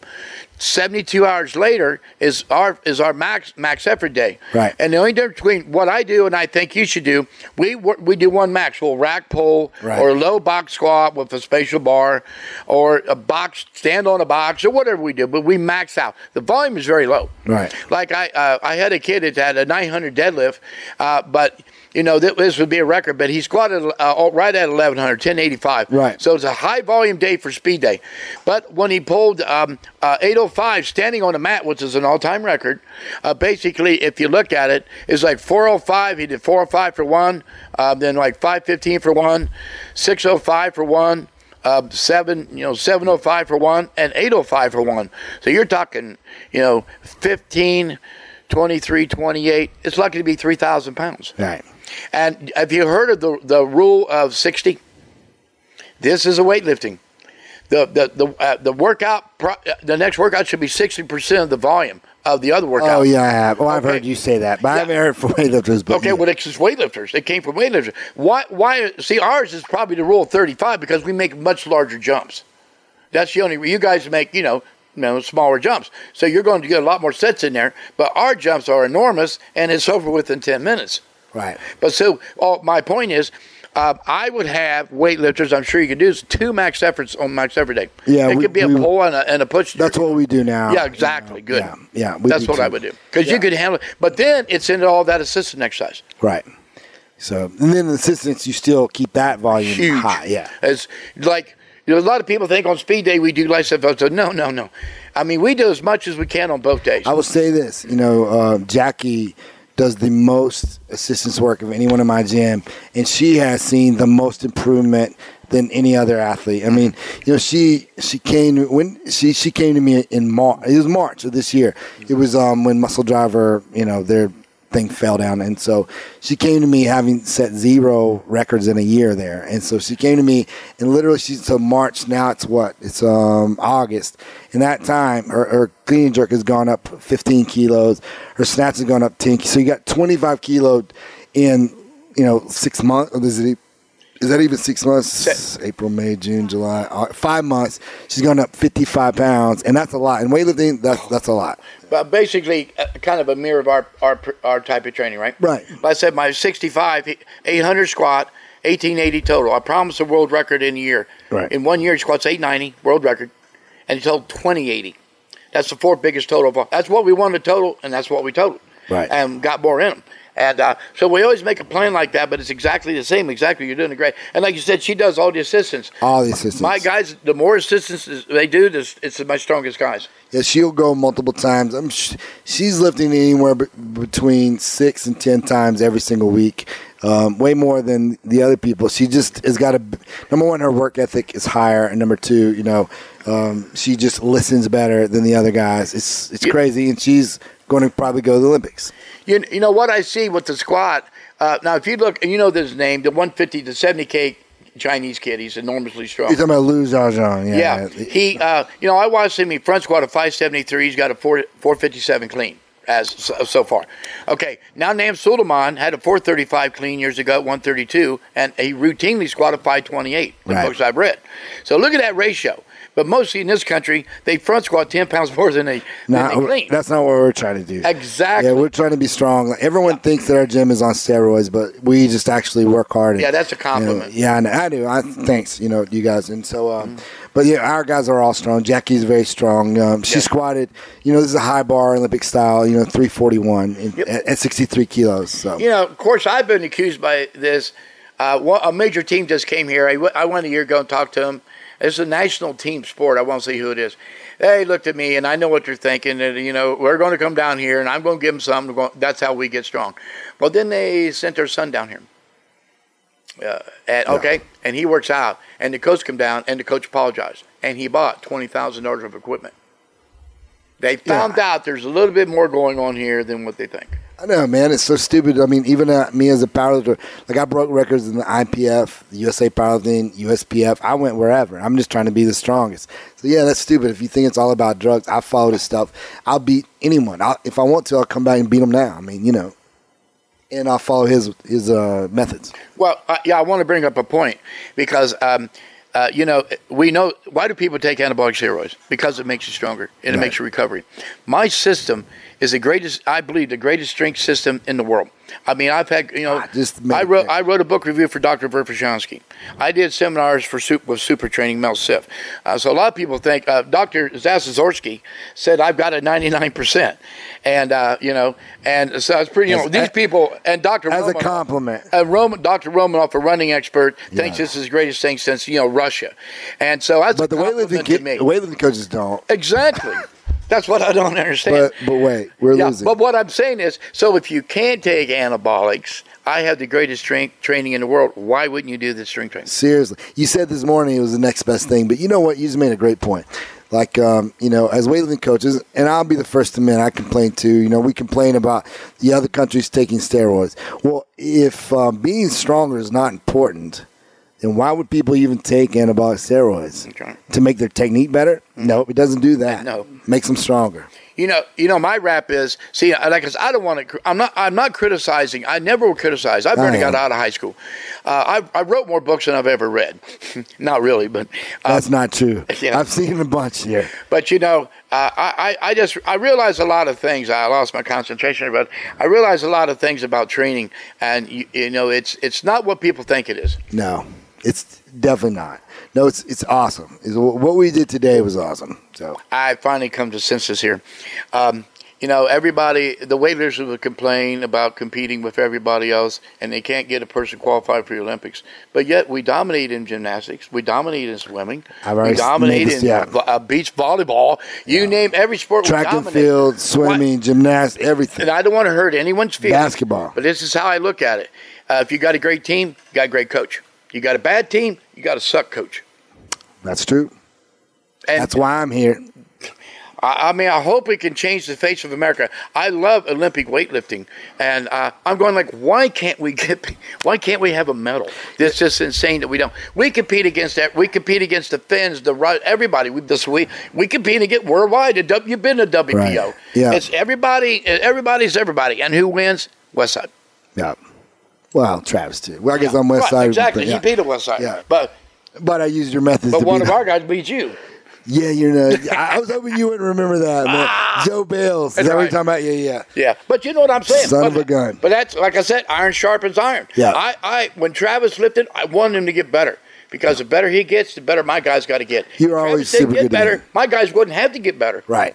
72 hours later is our is our max max effort day. Right. And the only difference between what I do and I think you should do, we we do one max. We'll rack pull Right. or low box squat with a spatial bar or a box stand on a box or whatever we do, but we max out. The volume is very low. Right. Like I uh, I had a kid that had a 900 deadlift, uh, but you know th- this would be a record, but he squatted uh, right at 1100, 1085. Right. So it's a high volume day for speed day. But when he pulled um, uh, 805 standing on a mat, which is an all time record, uh, basically, if you look at it, it's like 405. He did 405 for one, uh, then like 515 for one, 605 for one. Uh, seven, you know, seven oh five for one, and eight oh five for one. So you're talking, you know, 15, 23, 28. It's lucky to be three thousand pounds. Right. And have you heard of the the rule of sixty? This is a weightlifting. The the the uh, the workout pro, uh, the next workout should be sixty percent of the volume of the other workout. Oh yeah, I have. Oh, I've Okay. heard you say that, but I haven't heard from <laughs> weightlifters. But Okay, yeah. well, it's just weightlifters. It came from weightlifters. Why? Why? See, ours is probably the rule of thirty-five because we make much larger jumps. That's the only. You guys make you know, you know smaller jumps, so you're going to get a lot more sets in there. But our jumps are enormous, and it's over within ten minutes. Right. But so, all, my point is, uh, I would have weightlifters. I'm sure you could do is two max efforts on max effort day. Yeah, it we- could be a we- pull and a, and a push. That's what we do now. Yeah, exactly. Good. Yeah, yeah. That's what too. I would do because Yeah. you could handle it. But then it's into all that assistant exercise. Right. So, and then the assistance, you still keep that volume Huge. high. Yeah. it's like you know, a lot of people think on speed day we do less stuff. So no, no, no. I mean, we do as much as we can on both days. I will say this, you know, uh, Jackie does the most assistance work of anyone in my gym, and she has seen the most improvement than any other athlete. I mean, you know, she she came when she she came to me in March. It was March of this year. It was um, when Muscle Driver, you know, their thing fell down, and so she came to me having set zero records in a year there, and so she came to me and literally she's so March now it's what it's um August. In that time, her, her clean and jerk has gone up 15 kilos. Her snatch has gone up 10. So you got 25 kilo in you know six months. Is that even six months? April, May, June, July, uh, five months. She's gone up 55 pounds, and that's a lot. And weightlifting, that's that's a lot. But basically, uh, kind of a mirror of our, our our type of training, right? Right. But I said my 65, 800 squat, 1880 total. I promised a world record in a year. Right. In one year, he squats 890, world record, and he totaled 2080. That's the fourth biggest total of all. That's what we wanted to total, and that's what we totaled. Right. And got more in them. And uh, so we always make a plan like that, but it's exactly the same. Exactly, you're doing great. And like you said, she does all the assistance. All the assistants. My guys, the more assistance they do, the, it's my strongest guys. Yeah, she'll go multiple times. I'm sh- she's lifting anywhere be- between six and ten times every single week. Um, way more than the other people. She just has got a number one. Her work ethic is higher, and number two, you know, um, she just listens better than the other guys. It's it's crazy, and she's going to probably go to the Olympics. You, you know what I see with the squat. Uh, now, if you look, you know this name, the 150 to 70k Chinese kid, he's enormously strong. You're talking about Lu Zhaozhang, Yeah, yeah. he. Uh, you know, I watched him. He front squat a 573. He's got a 4 457 clean as so, so far. Okay, now Nam Suleiman had a 435 clean years ago at 132, and he routinely squatted 528. The Right. books I've read. So look at that ratio. But mostly in this country, they front squat 10 pounds more than they, than they clean. that's not what we're trying to do. Exactly. Yeah, we're trying to be strong. Like, everyone thinks that our gym is on steroids, but we just actually work hard. and, Yeah, that's a you know, compliment. yeah, I, know, I do. I thanks, you know, you guys. And so, um, Mm-hmm. but yeah, our guys are all strong. Jackie's very strong. Um, she Yeah. squatted. You know, this is a high bar Olympic style. You know, three forty one Yep. at, at sixty three kilos. So You know, of course, I've been accused by this. Uh, a major team just came here. I, w- I went a year ago and talked to them. It's a national team sport. I won't say who it is. They looked at me, and I know what they're thinking. That you know, we're going to come down here, and I'm going to give them something. That's how we get strong. Well, then they sent their son down here. Uh, and, okay, and he works out, and the coach come down, and the coach apologized, and he bought twenty thousand dollars of equipment. They found out there's a little bit more going on here than what they think. I know, man. It's so stupid. I mean, even uh, me as a powerlifter, like I broke records in the IPF, the USA Powerlifting, USPF. I went wherever. I'm just trying to be the strongest. So yeah, that's stupid. If you think it's all about drugs, I follow this stuff. I'll beat anyone. I'll, if I want to, I'll come back and beat them now. I mean, you know, and I'll follow his his uh, methods. Well, uh, yeah, I want to bring up a point because, um, uh, you know, we know why do people take anabolic steroids? Because it makes you stronger and it makes you recovery. My system is the greatest, I believe, the greatest strength system in the world. I mean, I've had, you know, Ah, just I wrote. I wrote a book review for Dr. Verkhoshansky. I did seminars for super, with super training Mel Siff. Uh, so a lot of people think uh, Dr. Zatsiorsky said I've got a 99%. And, uh, you know, and so it's pretty, you know, As- these people, and Dr. As a compliment. uh, Roman, Dr. Romanov, a running expert, thinks Yeah. this is the greatest thing since you know Russia, and so that's But the weightlifting to kid, me. the weightlifting coaches don't. exactly. <laughs> That's what I don't understand. But but wait, we're yeah, losing. but what I'm saying is, so if you can't take anabolics, I have the greatest strength training in the world. Why wouldn't you do the strength training? Seriously, you said this morning it was the next best thing, but you know what? You just made a great point. Like, um, you know, as weightlifting coaches, and I'll be the first to admit, I complain too. You know, we complain about the other countries taking steroids. Well, if um, being stronger is not important, then why would people even take anabolic steroids Okay. to make their technique better? No, it doesn't do that. No. makes them stronger. You know, you know, my rap is see, like I said, I don't want to. I'm not. I'm not criticizing. I never will criticize. I barely got out of high school. Uh, I, I wrote more books than I've ever read. <laughs> not really, but uh, That's not true. <laughs> yeah. I've seen a bunch here. But you know, uh, I, I I just I realized a lot of things. I lost my concentration, but I realized a lot of things about training, and you, you know, it's it's not what people think it is. No, it's definitely not. No, it's it's awesome. It's, what we did today was awesome. So I finally come to senses here. Um, you know, everybody, the weightlifters would complain about competing with everybody else, and they can't get a person qualified for the Olympics. But yet, we dominate in gymnastics. We dominate in swimming. We dominate this- in yeah. uh, beach volleyball. You name every sport. we track and field, swimming, gymnastics, everything. And I don't want to hurt anyone's feelings. Basketball. But this is how I look at it. Uh, if you got a great team, you got a great coach. You got a bad team, you got a suck coach. That's true. And That's why I'm here. I, I mean, I hope we can change the face of America. I love Olympic weightlifting, and uh, I'm going like, why can't we get? <laughs> Why can't we have a medal? This is just insane that we don't. We compete against that. We compete against the Finns, the everybody. We this we we compete against worldwide. The W- You've been to WPO. Right. Yeah. It's everybody. Everybody's everybody, and who wins? West Side. Yeah. Well, Travis too. Well, I guess Yeah. on West Right, Side. Exactly. but, yeah. He beat the West Side. Yeah. But But I used your methods. but one of our <laughs> guys beat you. Yeah, you know. I I was hoping you wouldn't remember that. Man. Ah! Joe Bales. Is that what you're talking about? Yeah, yeah. Yeah, but you know what I'm saying. Son but, of a gun. But that's like I said, iron sharpens iron. Yeah. I, I when Travis lifted, I wanted him to get better because the better he gets, the better my guys got to get. You're Travis always super get good better. My guys wouldn't have to get better. Right.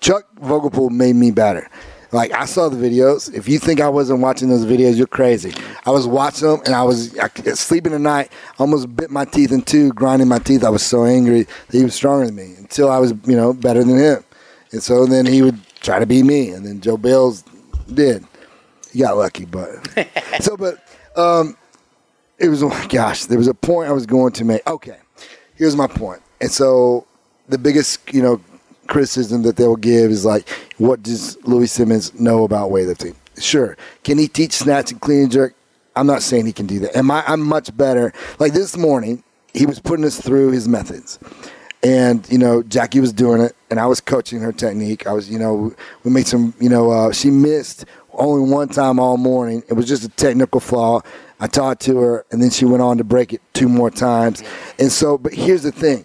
Chuck Vogelpohl made me better. Like I saw the videos. If you think I wasn't watching those videos, you're crazy. I was watching them, and I was I, sleeping at night. Almost bit my teeth in two, grinding my teeth. I was so angry that he was stronger than me until I was, you know, better than him. And so then he would try to beat me, and then Joe Bills did. He got lucky, but <laughs> so but um, it was oh my gosh. There was a point I was going to make. Okay, here's my point. And so the biggest, you know, criticism that they will give is like, what does Louie Simmons know about weightlifting? Sure. Can he teach snatch and clean and jerk? I'm not saying he can do that. Am I? I'm much better. Like this morning, he was putting us through his methods. And you know, Jackie was doing it, and I was coaching her technique. I was, you know, we made some, you know, uh, she missed only one time all morning. It was just a technical flaw. I taught to her, and then she went on to break it two more times. And so, but here's the thing,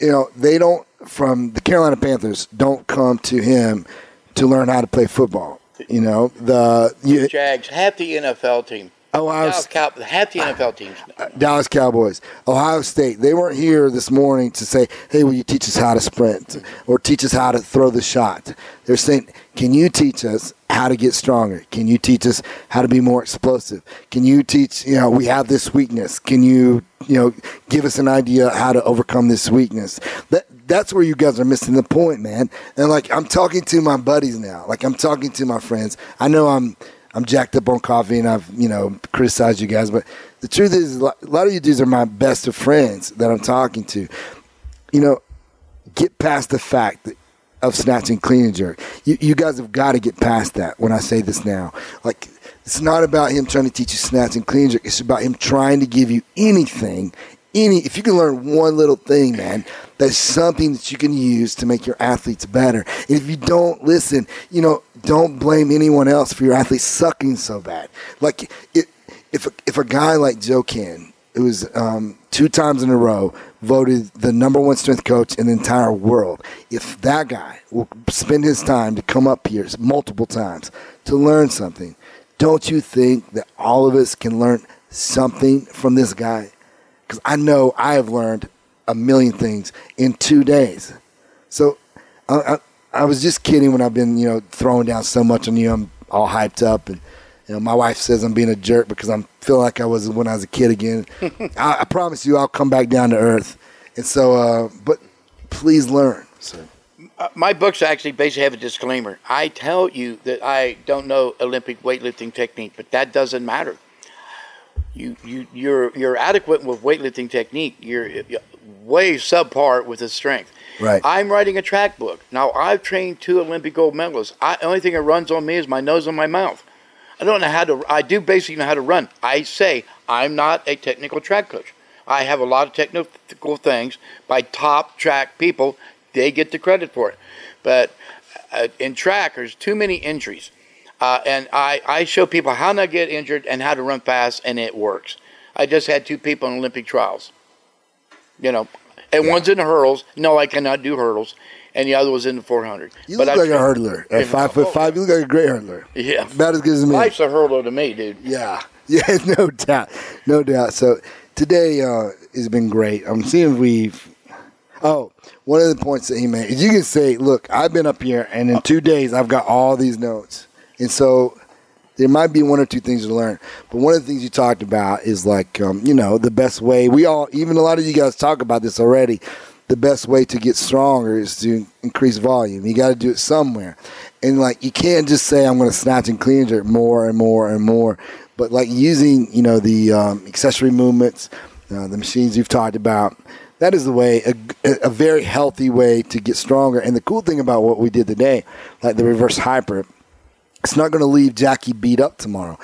you know, they don't from the Carolina Panthers don't come to him to learn how to play football. You know, the you, Jags, half the NFL team. Ohio Dallas Cow- half the NFL teams. Uh, uh, Dallas Cowboys, Ohio State, they weren't here this morning to say, hey, will you teach us how to sprint or teach us how to throw the shot? They're saying, can you teach us how to get stronger? Can you teach us how to be more explosive? Can you teach, you know, we have this weakness. Can you, you know, give us an idea how to overcome this weakness? That, that's where you guys are missing the point, man. And like, I'm talking to my buddies now. Like, I'm talking to my friends. I know I'm, I'm jacked up on coffee and I've, you know, criticized you guys, but the truth is, a lot a lot of you dudes are my best of friends that I'm talking to. You know, get past the fact that, of snatching clean and jerk. You, you guys have got to get past that when I say this now. Like, it's not about him trying to teach you snatch and clean and jerk. It's about him trying to give you anything, any, if you can learn one little thing, man, that's something that you can use to make your athletes better. And if you don't listen, you know, don't blame anyone else for your athletes sucking so bad. Like, it, if a, if a guy like Joe Kenn, who was um, two times in a row voted the number one strength coach in the entire world, if that guy will spend his time to come up here multiple times to learn something, don't you think that all of us can learn something from this guy? Because I know I have learned a million things in two days. So I, I, I was just kidding when I've been, you know, throwing down so much on you. I'm all hyped up, and you know, my wife says I'm being a jerk because I'm feeling like I was when I was a kid again. <laughs> I, I promise you, I'll come back down to earth. And so, uh, but please learn. So Uh, my books actually basically have a disclaimer. I tell you that I don't know Olympic weightlifting technique, but that doesn't matter. You you you're you're adequate with weightlifting technique. You're you're way subpar with the strength. Right. I'm writing a track book now. I've trained two Olympic gold medalists. I, the only thing that runs on me is my nose and my mouth. I don't know how to. I do basically know how to run. I say I'm not a technical track coach. I have a lot of technical things by top track people. They get the credit for it. But uh, in track, there's too many injuries. Uh, and I, I show people how not get injured and how to run fast, and it works. I just had two people in Olympic trials. You know, and one's in the hurdles. No, I cannot do hurdles. And the other was in the 400. you But look I like a hurdler at five foot five. You look like a great hurdler. Yeah. about as good as me. Life's a hurdle to me, dude. Yeah, <laughs> yeah, no doubt, no doubt. So today uh, has been great. I'm seeing if we've. Oh, one of the points that he made is you can say, "Look, I've been up here, and in two days, I've got all these notes." And so there might be one or two things to learn. But one of the things you talked about is like, um, you know, the best way. We all, even a lot of you guys talk about this already. The best way to get stronger is to increase volume. You got to do it somewhere. And like, you can't just say, I'm going to snatch and clean jerk more and more and more. But like using, you know, the um, accessory movements, uh, the machines you've talked about, that is the way, a, a very healthy way to get stronger. And the cool thing about what we did today, like the reverse hyper, it's not going to leave Jackie beat up tomorrow.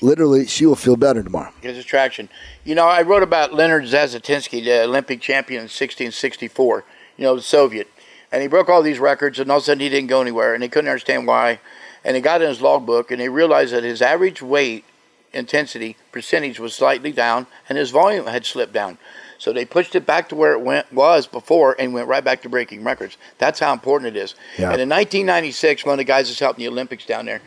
Literally, she will feel better tomorrow. Gives us traction. You know, I wrote about Leonid Zhabotinsky, the Olympic champion in 1664, you know, the Soviet. And he broke all these records, and all of a sudden he didn't go anywhere, and they couldn't understand why. and he got in his logbook, and he realized that his average weight intensity percentage was slightly down, and his volume had slipped down. So they pushed it back to where it went was before, and went right back to breaking records. That's how important it is. Yeah. And in 1996, one of the guys that's helping the Olympics down there,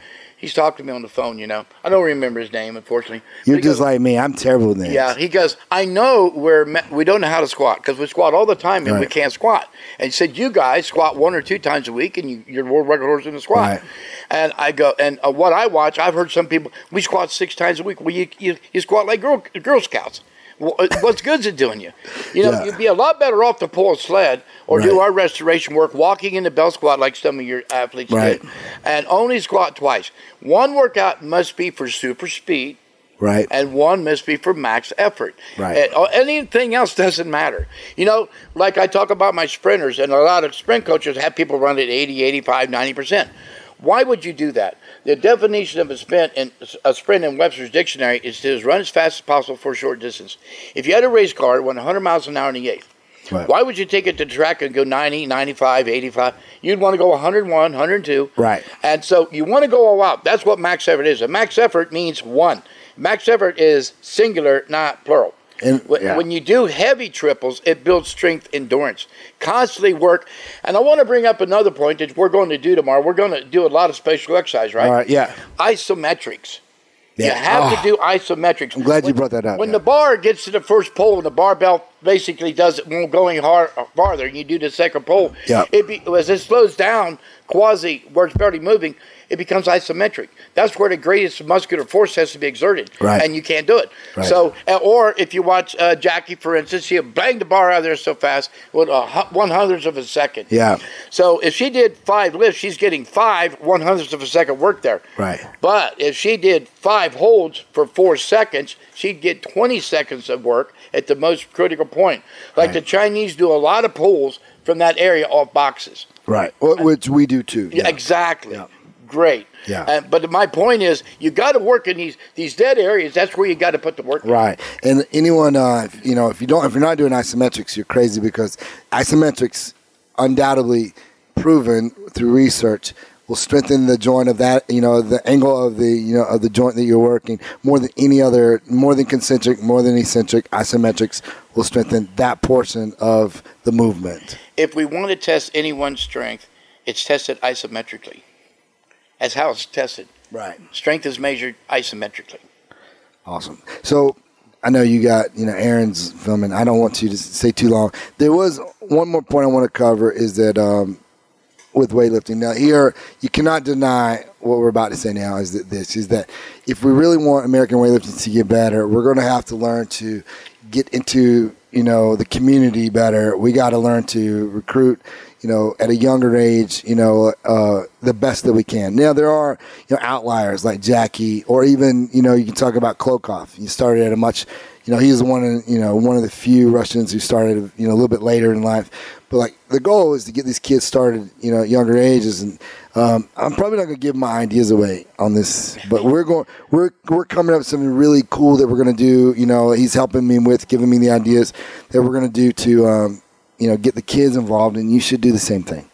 he's talking to me on the phone. You know, I don't remember his name, unfortunately. You're just goes- like me. I'm terrible with names. yeah, he goes, I know we're, me- we don't know how to squat because we squat all the time and we can't squat. And he said, You guys squat one or two times a week and you, you're world record holders in the squat. Right. And I go, and uh, what I watch, I've heard some people, we squat six times a week. Well, you, you, you squat like Girl, Girl Scouts. Uh, What's good's it doing you? You know, Yeah. you'd be a lot better off to pull a sled or do our restoration work walking in the bell squat like some of your athletes Right. did. And only squat twice. One workout must be for super speed Right. and one must be for max effort. Right. And, uh, anything else doesn't matter. You know, like I talk about my sprinters, and a lot of sprint coaches have people run at 80, 85, 90%. Why would you do that? The definition of a sprint in a sprint in Webster's dictionary is to run as fast as possible for a short distance. If you had a race car that went 100 miles an hour in the eighth, Right. why would you take it to the track and go 90, 95, 85? You'd want to go 101, 102. Right. And so you want to go all out. That's what max effort is. A max effort means one. Max effort is singular, not plural. And- When- yeah. When you do heavy triples, it builds strength endurance. Constantly work. And I want to bring up another point that we're going to do tomorrow. We're going to do a lot of spatial exercise, right? All right. Yeah. Isometrics. You have Oh, to do isometrics. I'm glad you brought that up, When yeah. the bar gets to the first pole and the barbell basically does it won't going hard farther, and you do the second pole, Yeah. it be, as it slows down, quasi where it's barely moving, it becomes isometric. That's where the greatest muscular force has to be exerted, Right. and you can't do it. Right. So, uh, or if you watch uh, Jackie, for instance, she'll bang the bar out of there so fast with a one hundredth of a second. Yeah. So if she did five lifts, she's getting five one hundredths of a second work there. Right. But if she did five holds for four seconds, she'd get 20 seconds of work at the most critical point. Like the Chinese do a lot of pulls from that area off boxes. Right. Which we do too. Yeah, exactly. Yeah. Great. Yeah. And, but my point is, you got to work in these these dead areas. That's where you got to put the work. in. Right. And anyone, uh, if- you know, if you don't, if you're not doing isometrics, you're crazy because isometrics, undoubtedly proven through research, will strengthen the joint of that, you know, the angle of the, you know, of the joint that you're working more than any other, more than concentric, more than eccentric. Isometrics will strengthen that portion of the movement. If we want to test anyone's strength, it's tested isometrically. That's how it's tested. Right. Strength is measured isometrically. Awesome. So I know you got you know Aaron's filming. I don't want you to stay too long. There was one more point I want to cover is that um, with weightlifting. Now here you cannot deny what we're about to say now is that this is that if we really want American weightlifting to get better, we're going to have to learn to get into you know the community better. We got to learn to recruit you know, at a younger age, you know, uh, the best that we can. Now there are, you know, outliers like Jackie, or even, you know, you can talk about Klokov. He started at a much, you know, he's one of, you know, one of the few Russians who started, you know, a little bit later in life. But like the goal is to get these kids started, you know, at younger ages. And um, I'm probably not to give my ideas away on this, but we're going, we're we're coming up with something really cool that we're to do. You know, he's helping me with, giving me the ideas that we're to do to. Um, you know, get the kids involved, and you should do the same thing.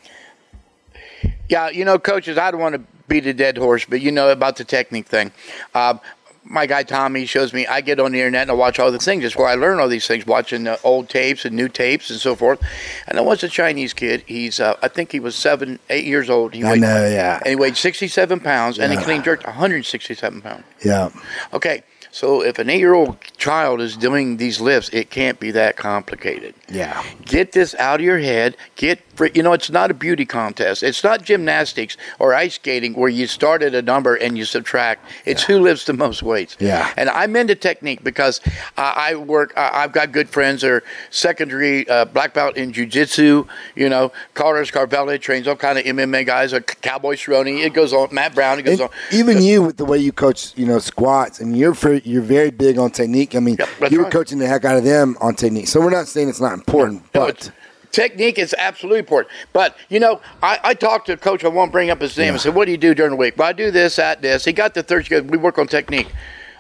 Yeah, you know, coaches, I don't want to beat a dead horse, but you know about the technique thing. Uh, my guy Tommy shows me. I get on the internet and I watch all the things. That's where I learn all these things, watching uh, old tapes and new tapes and so forth. And I watched a Chinese kid. He's, uh, I think he was seven, eight years old. He I weighed, know, yeah. And he weighed 67 pounds, and he Yeah. clean jerked 167 pounds. Yeah, Okay, so if an eight-year-old child is doing these lifts, it can't be that complicated. yeah, Get this out of your head. Get fr- you know, it's not a beauty contest. It's not gymnastics or ice skating where you start at a number and you subtract. It's who lifts the most weights. Yeah. And I'm into technique because uh, I work. Uh, I've got good friends. They're secondary uh, black belt in jujitsu. You know, Carlos Carvella trains all kind of MMA guys. Or Cowboy Cerrone. It goes on. Matt Brown. It goes And on. even you with the way you coach, you know, squats, and you're very, you're very big on technique. I mean, Yep, you were right. coaching the heck out of them on technique. So we're not saying it's not important, No, but technique is absolutely important. But you know, I, I talked to a coach. I won't bring up his name. I said, "What do you do during the week?" Well, I do this, that, this. He got the third. Goes, "We work on technique."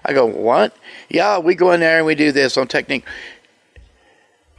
I go, "What?" Yeah, we go in there and we do this on technique.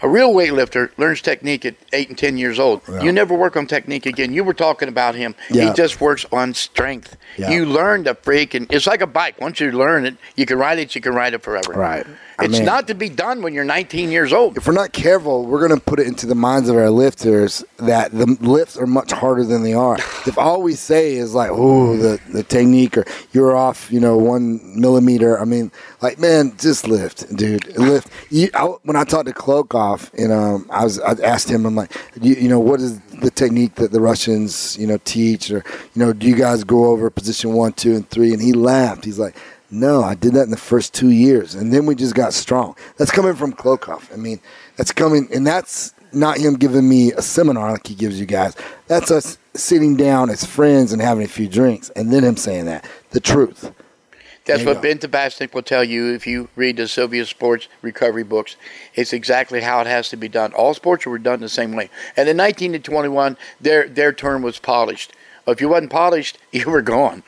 A real weightlifter learns technique at eight and ten years old. Yeah. You never work on technique again. You were talking about him. Yeah. He just works on strength. Yeah. You learn the freak, and it's like a bike. Once you learn it, you can ride it. You can ride it forever. Right. I It's mean- not to be done when you're 19 years old. if we're not careful, we're going to put it into the minds of our lifters that the lifts are much harder than they are. <laughs> if all we say is like, "Oh, the the technique," or "You're off," you know, one millimeter. I mean, like, man, just lift, dude, <laughs> lift. You, I, when I talked to Klokov, you know, I was I asked him, I'm like, you, you know, what is the technique that the Russians, you know, teach, or you know, do you guys go over position one, two, and three? And he laughed. He's like. No, I did that in the first two years, and then we just got strong. That's coming from Klokov. I mean, that's coming, and that's not him giving me a seminar like he gives you guys. That's us sitting down as friends and having a few drinks, and then him saying that the truth. That's what go. Ben Tabachnik will tell you if you read the Soviet Sports Review books. It's exactly how it has to be done. All sports were done the same way. And in 19 to 21, their their term was polished. If you wasn't polished, <laughs> you were gone.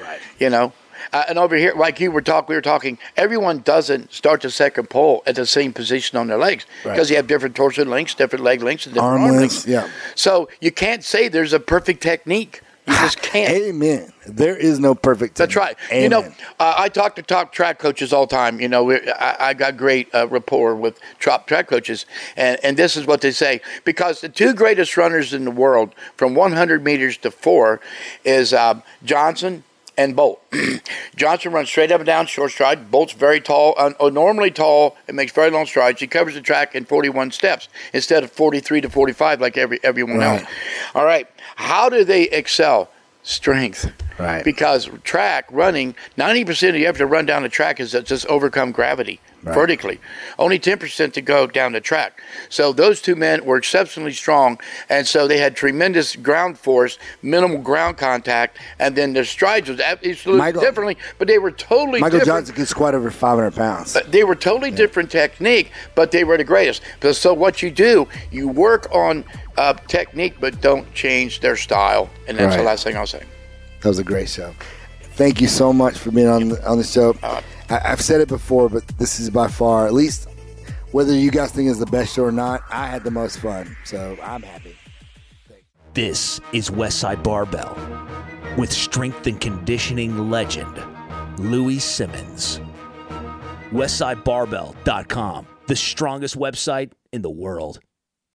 Right. You know. Uh, and over here, like you were talking, we were talking. Everyone doesn't start the second pole at the same position on their legs Right. because you have different torso lengths, different leg lengths, and different Arm arm, lengths, yeah. So you can't say there's a perfect technique. You just can't. Amen. There is no perfect. That's right. You know, uh, I talk to top track coaches all the time. You know, I, I got great uh, rapport with top track coaches, and, and this is what they say because the two greatest runners in the world from 100 meters to four is um, Johnson and Bolt. <clears throat> Johnson runs straight up and down, short stride. Bolt's very tall, un- normally tall, and makes very long strides. He covers the track in 41 steps instead of 43 to 45 like every everyone Right. else. All right, how do they excel? Strength. Right. Because track running, 90% of you have to run down the track is just overcome gravity Right. vertically. Only 10% to go down the track. So those two men were exceptionally strong, and so they had tremendous ground force, minimal ground contact, and then their strides was absolutely Michael- differently, but they were totally different. Michael different. Johnson could squat over 500 pounds. Uh, They were totally different technique, but they were the greatest. So what you do, you work on uh, technique, but don't change their style, and that's the last thing I'll say. That was a great show. Thank you so much for being on the, on the show. Uh, I, I've said it before, but this is by far, at least whether you guys think it's the best show or not, I had the most fun. So I'm happy. This is Westside Barbell with strength and conditioning legend Louie Simmons. WestsideBarbell.com, the strongest website in the world.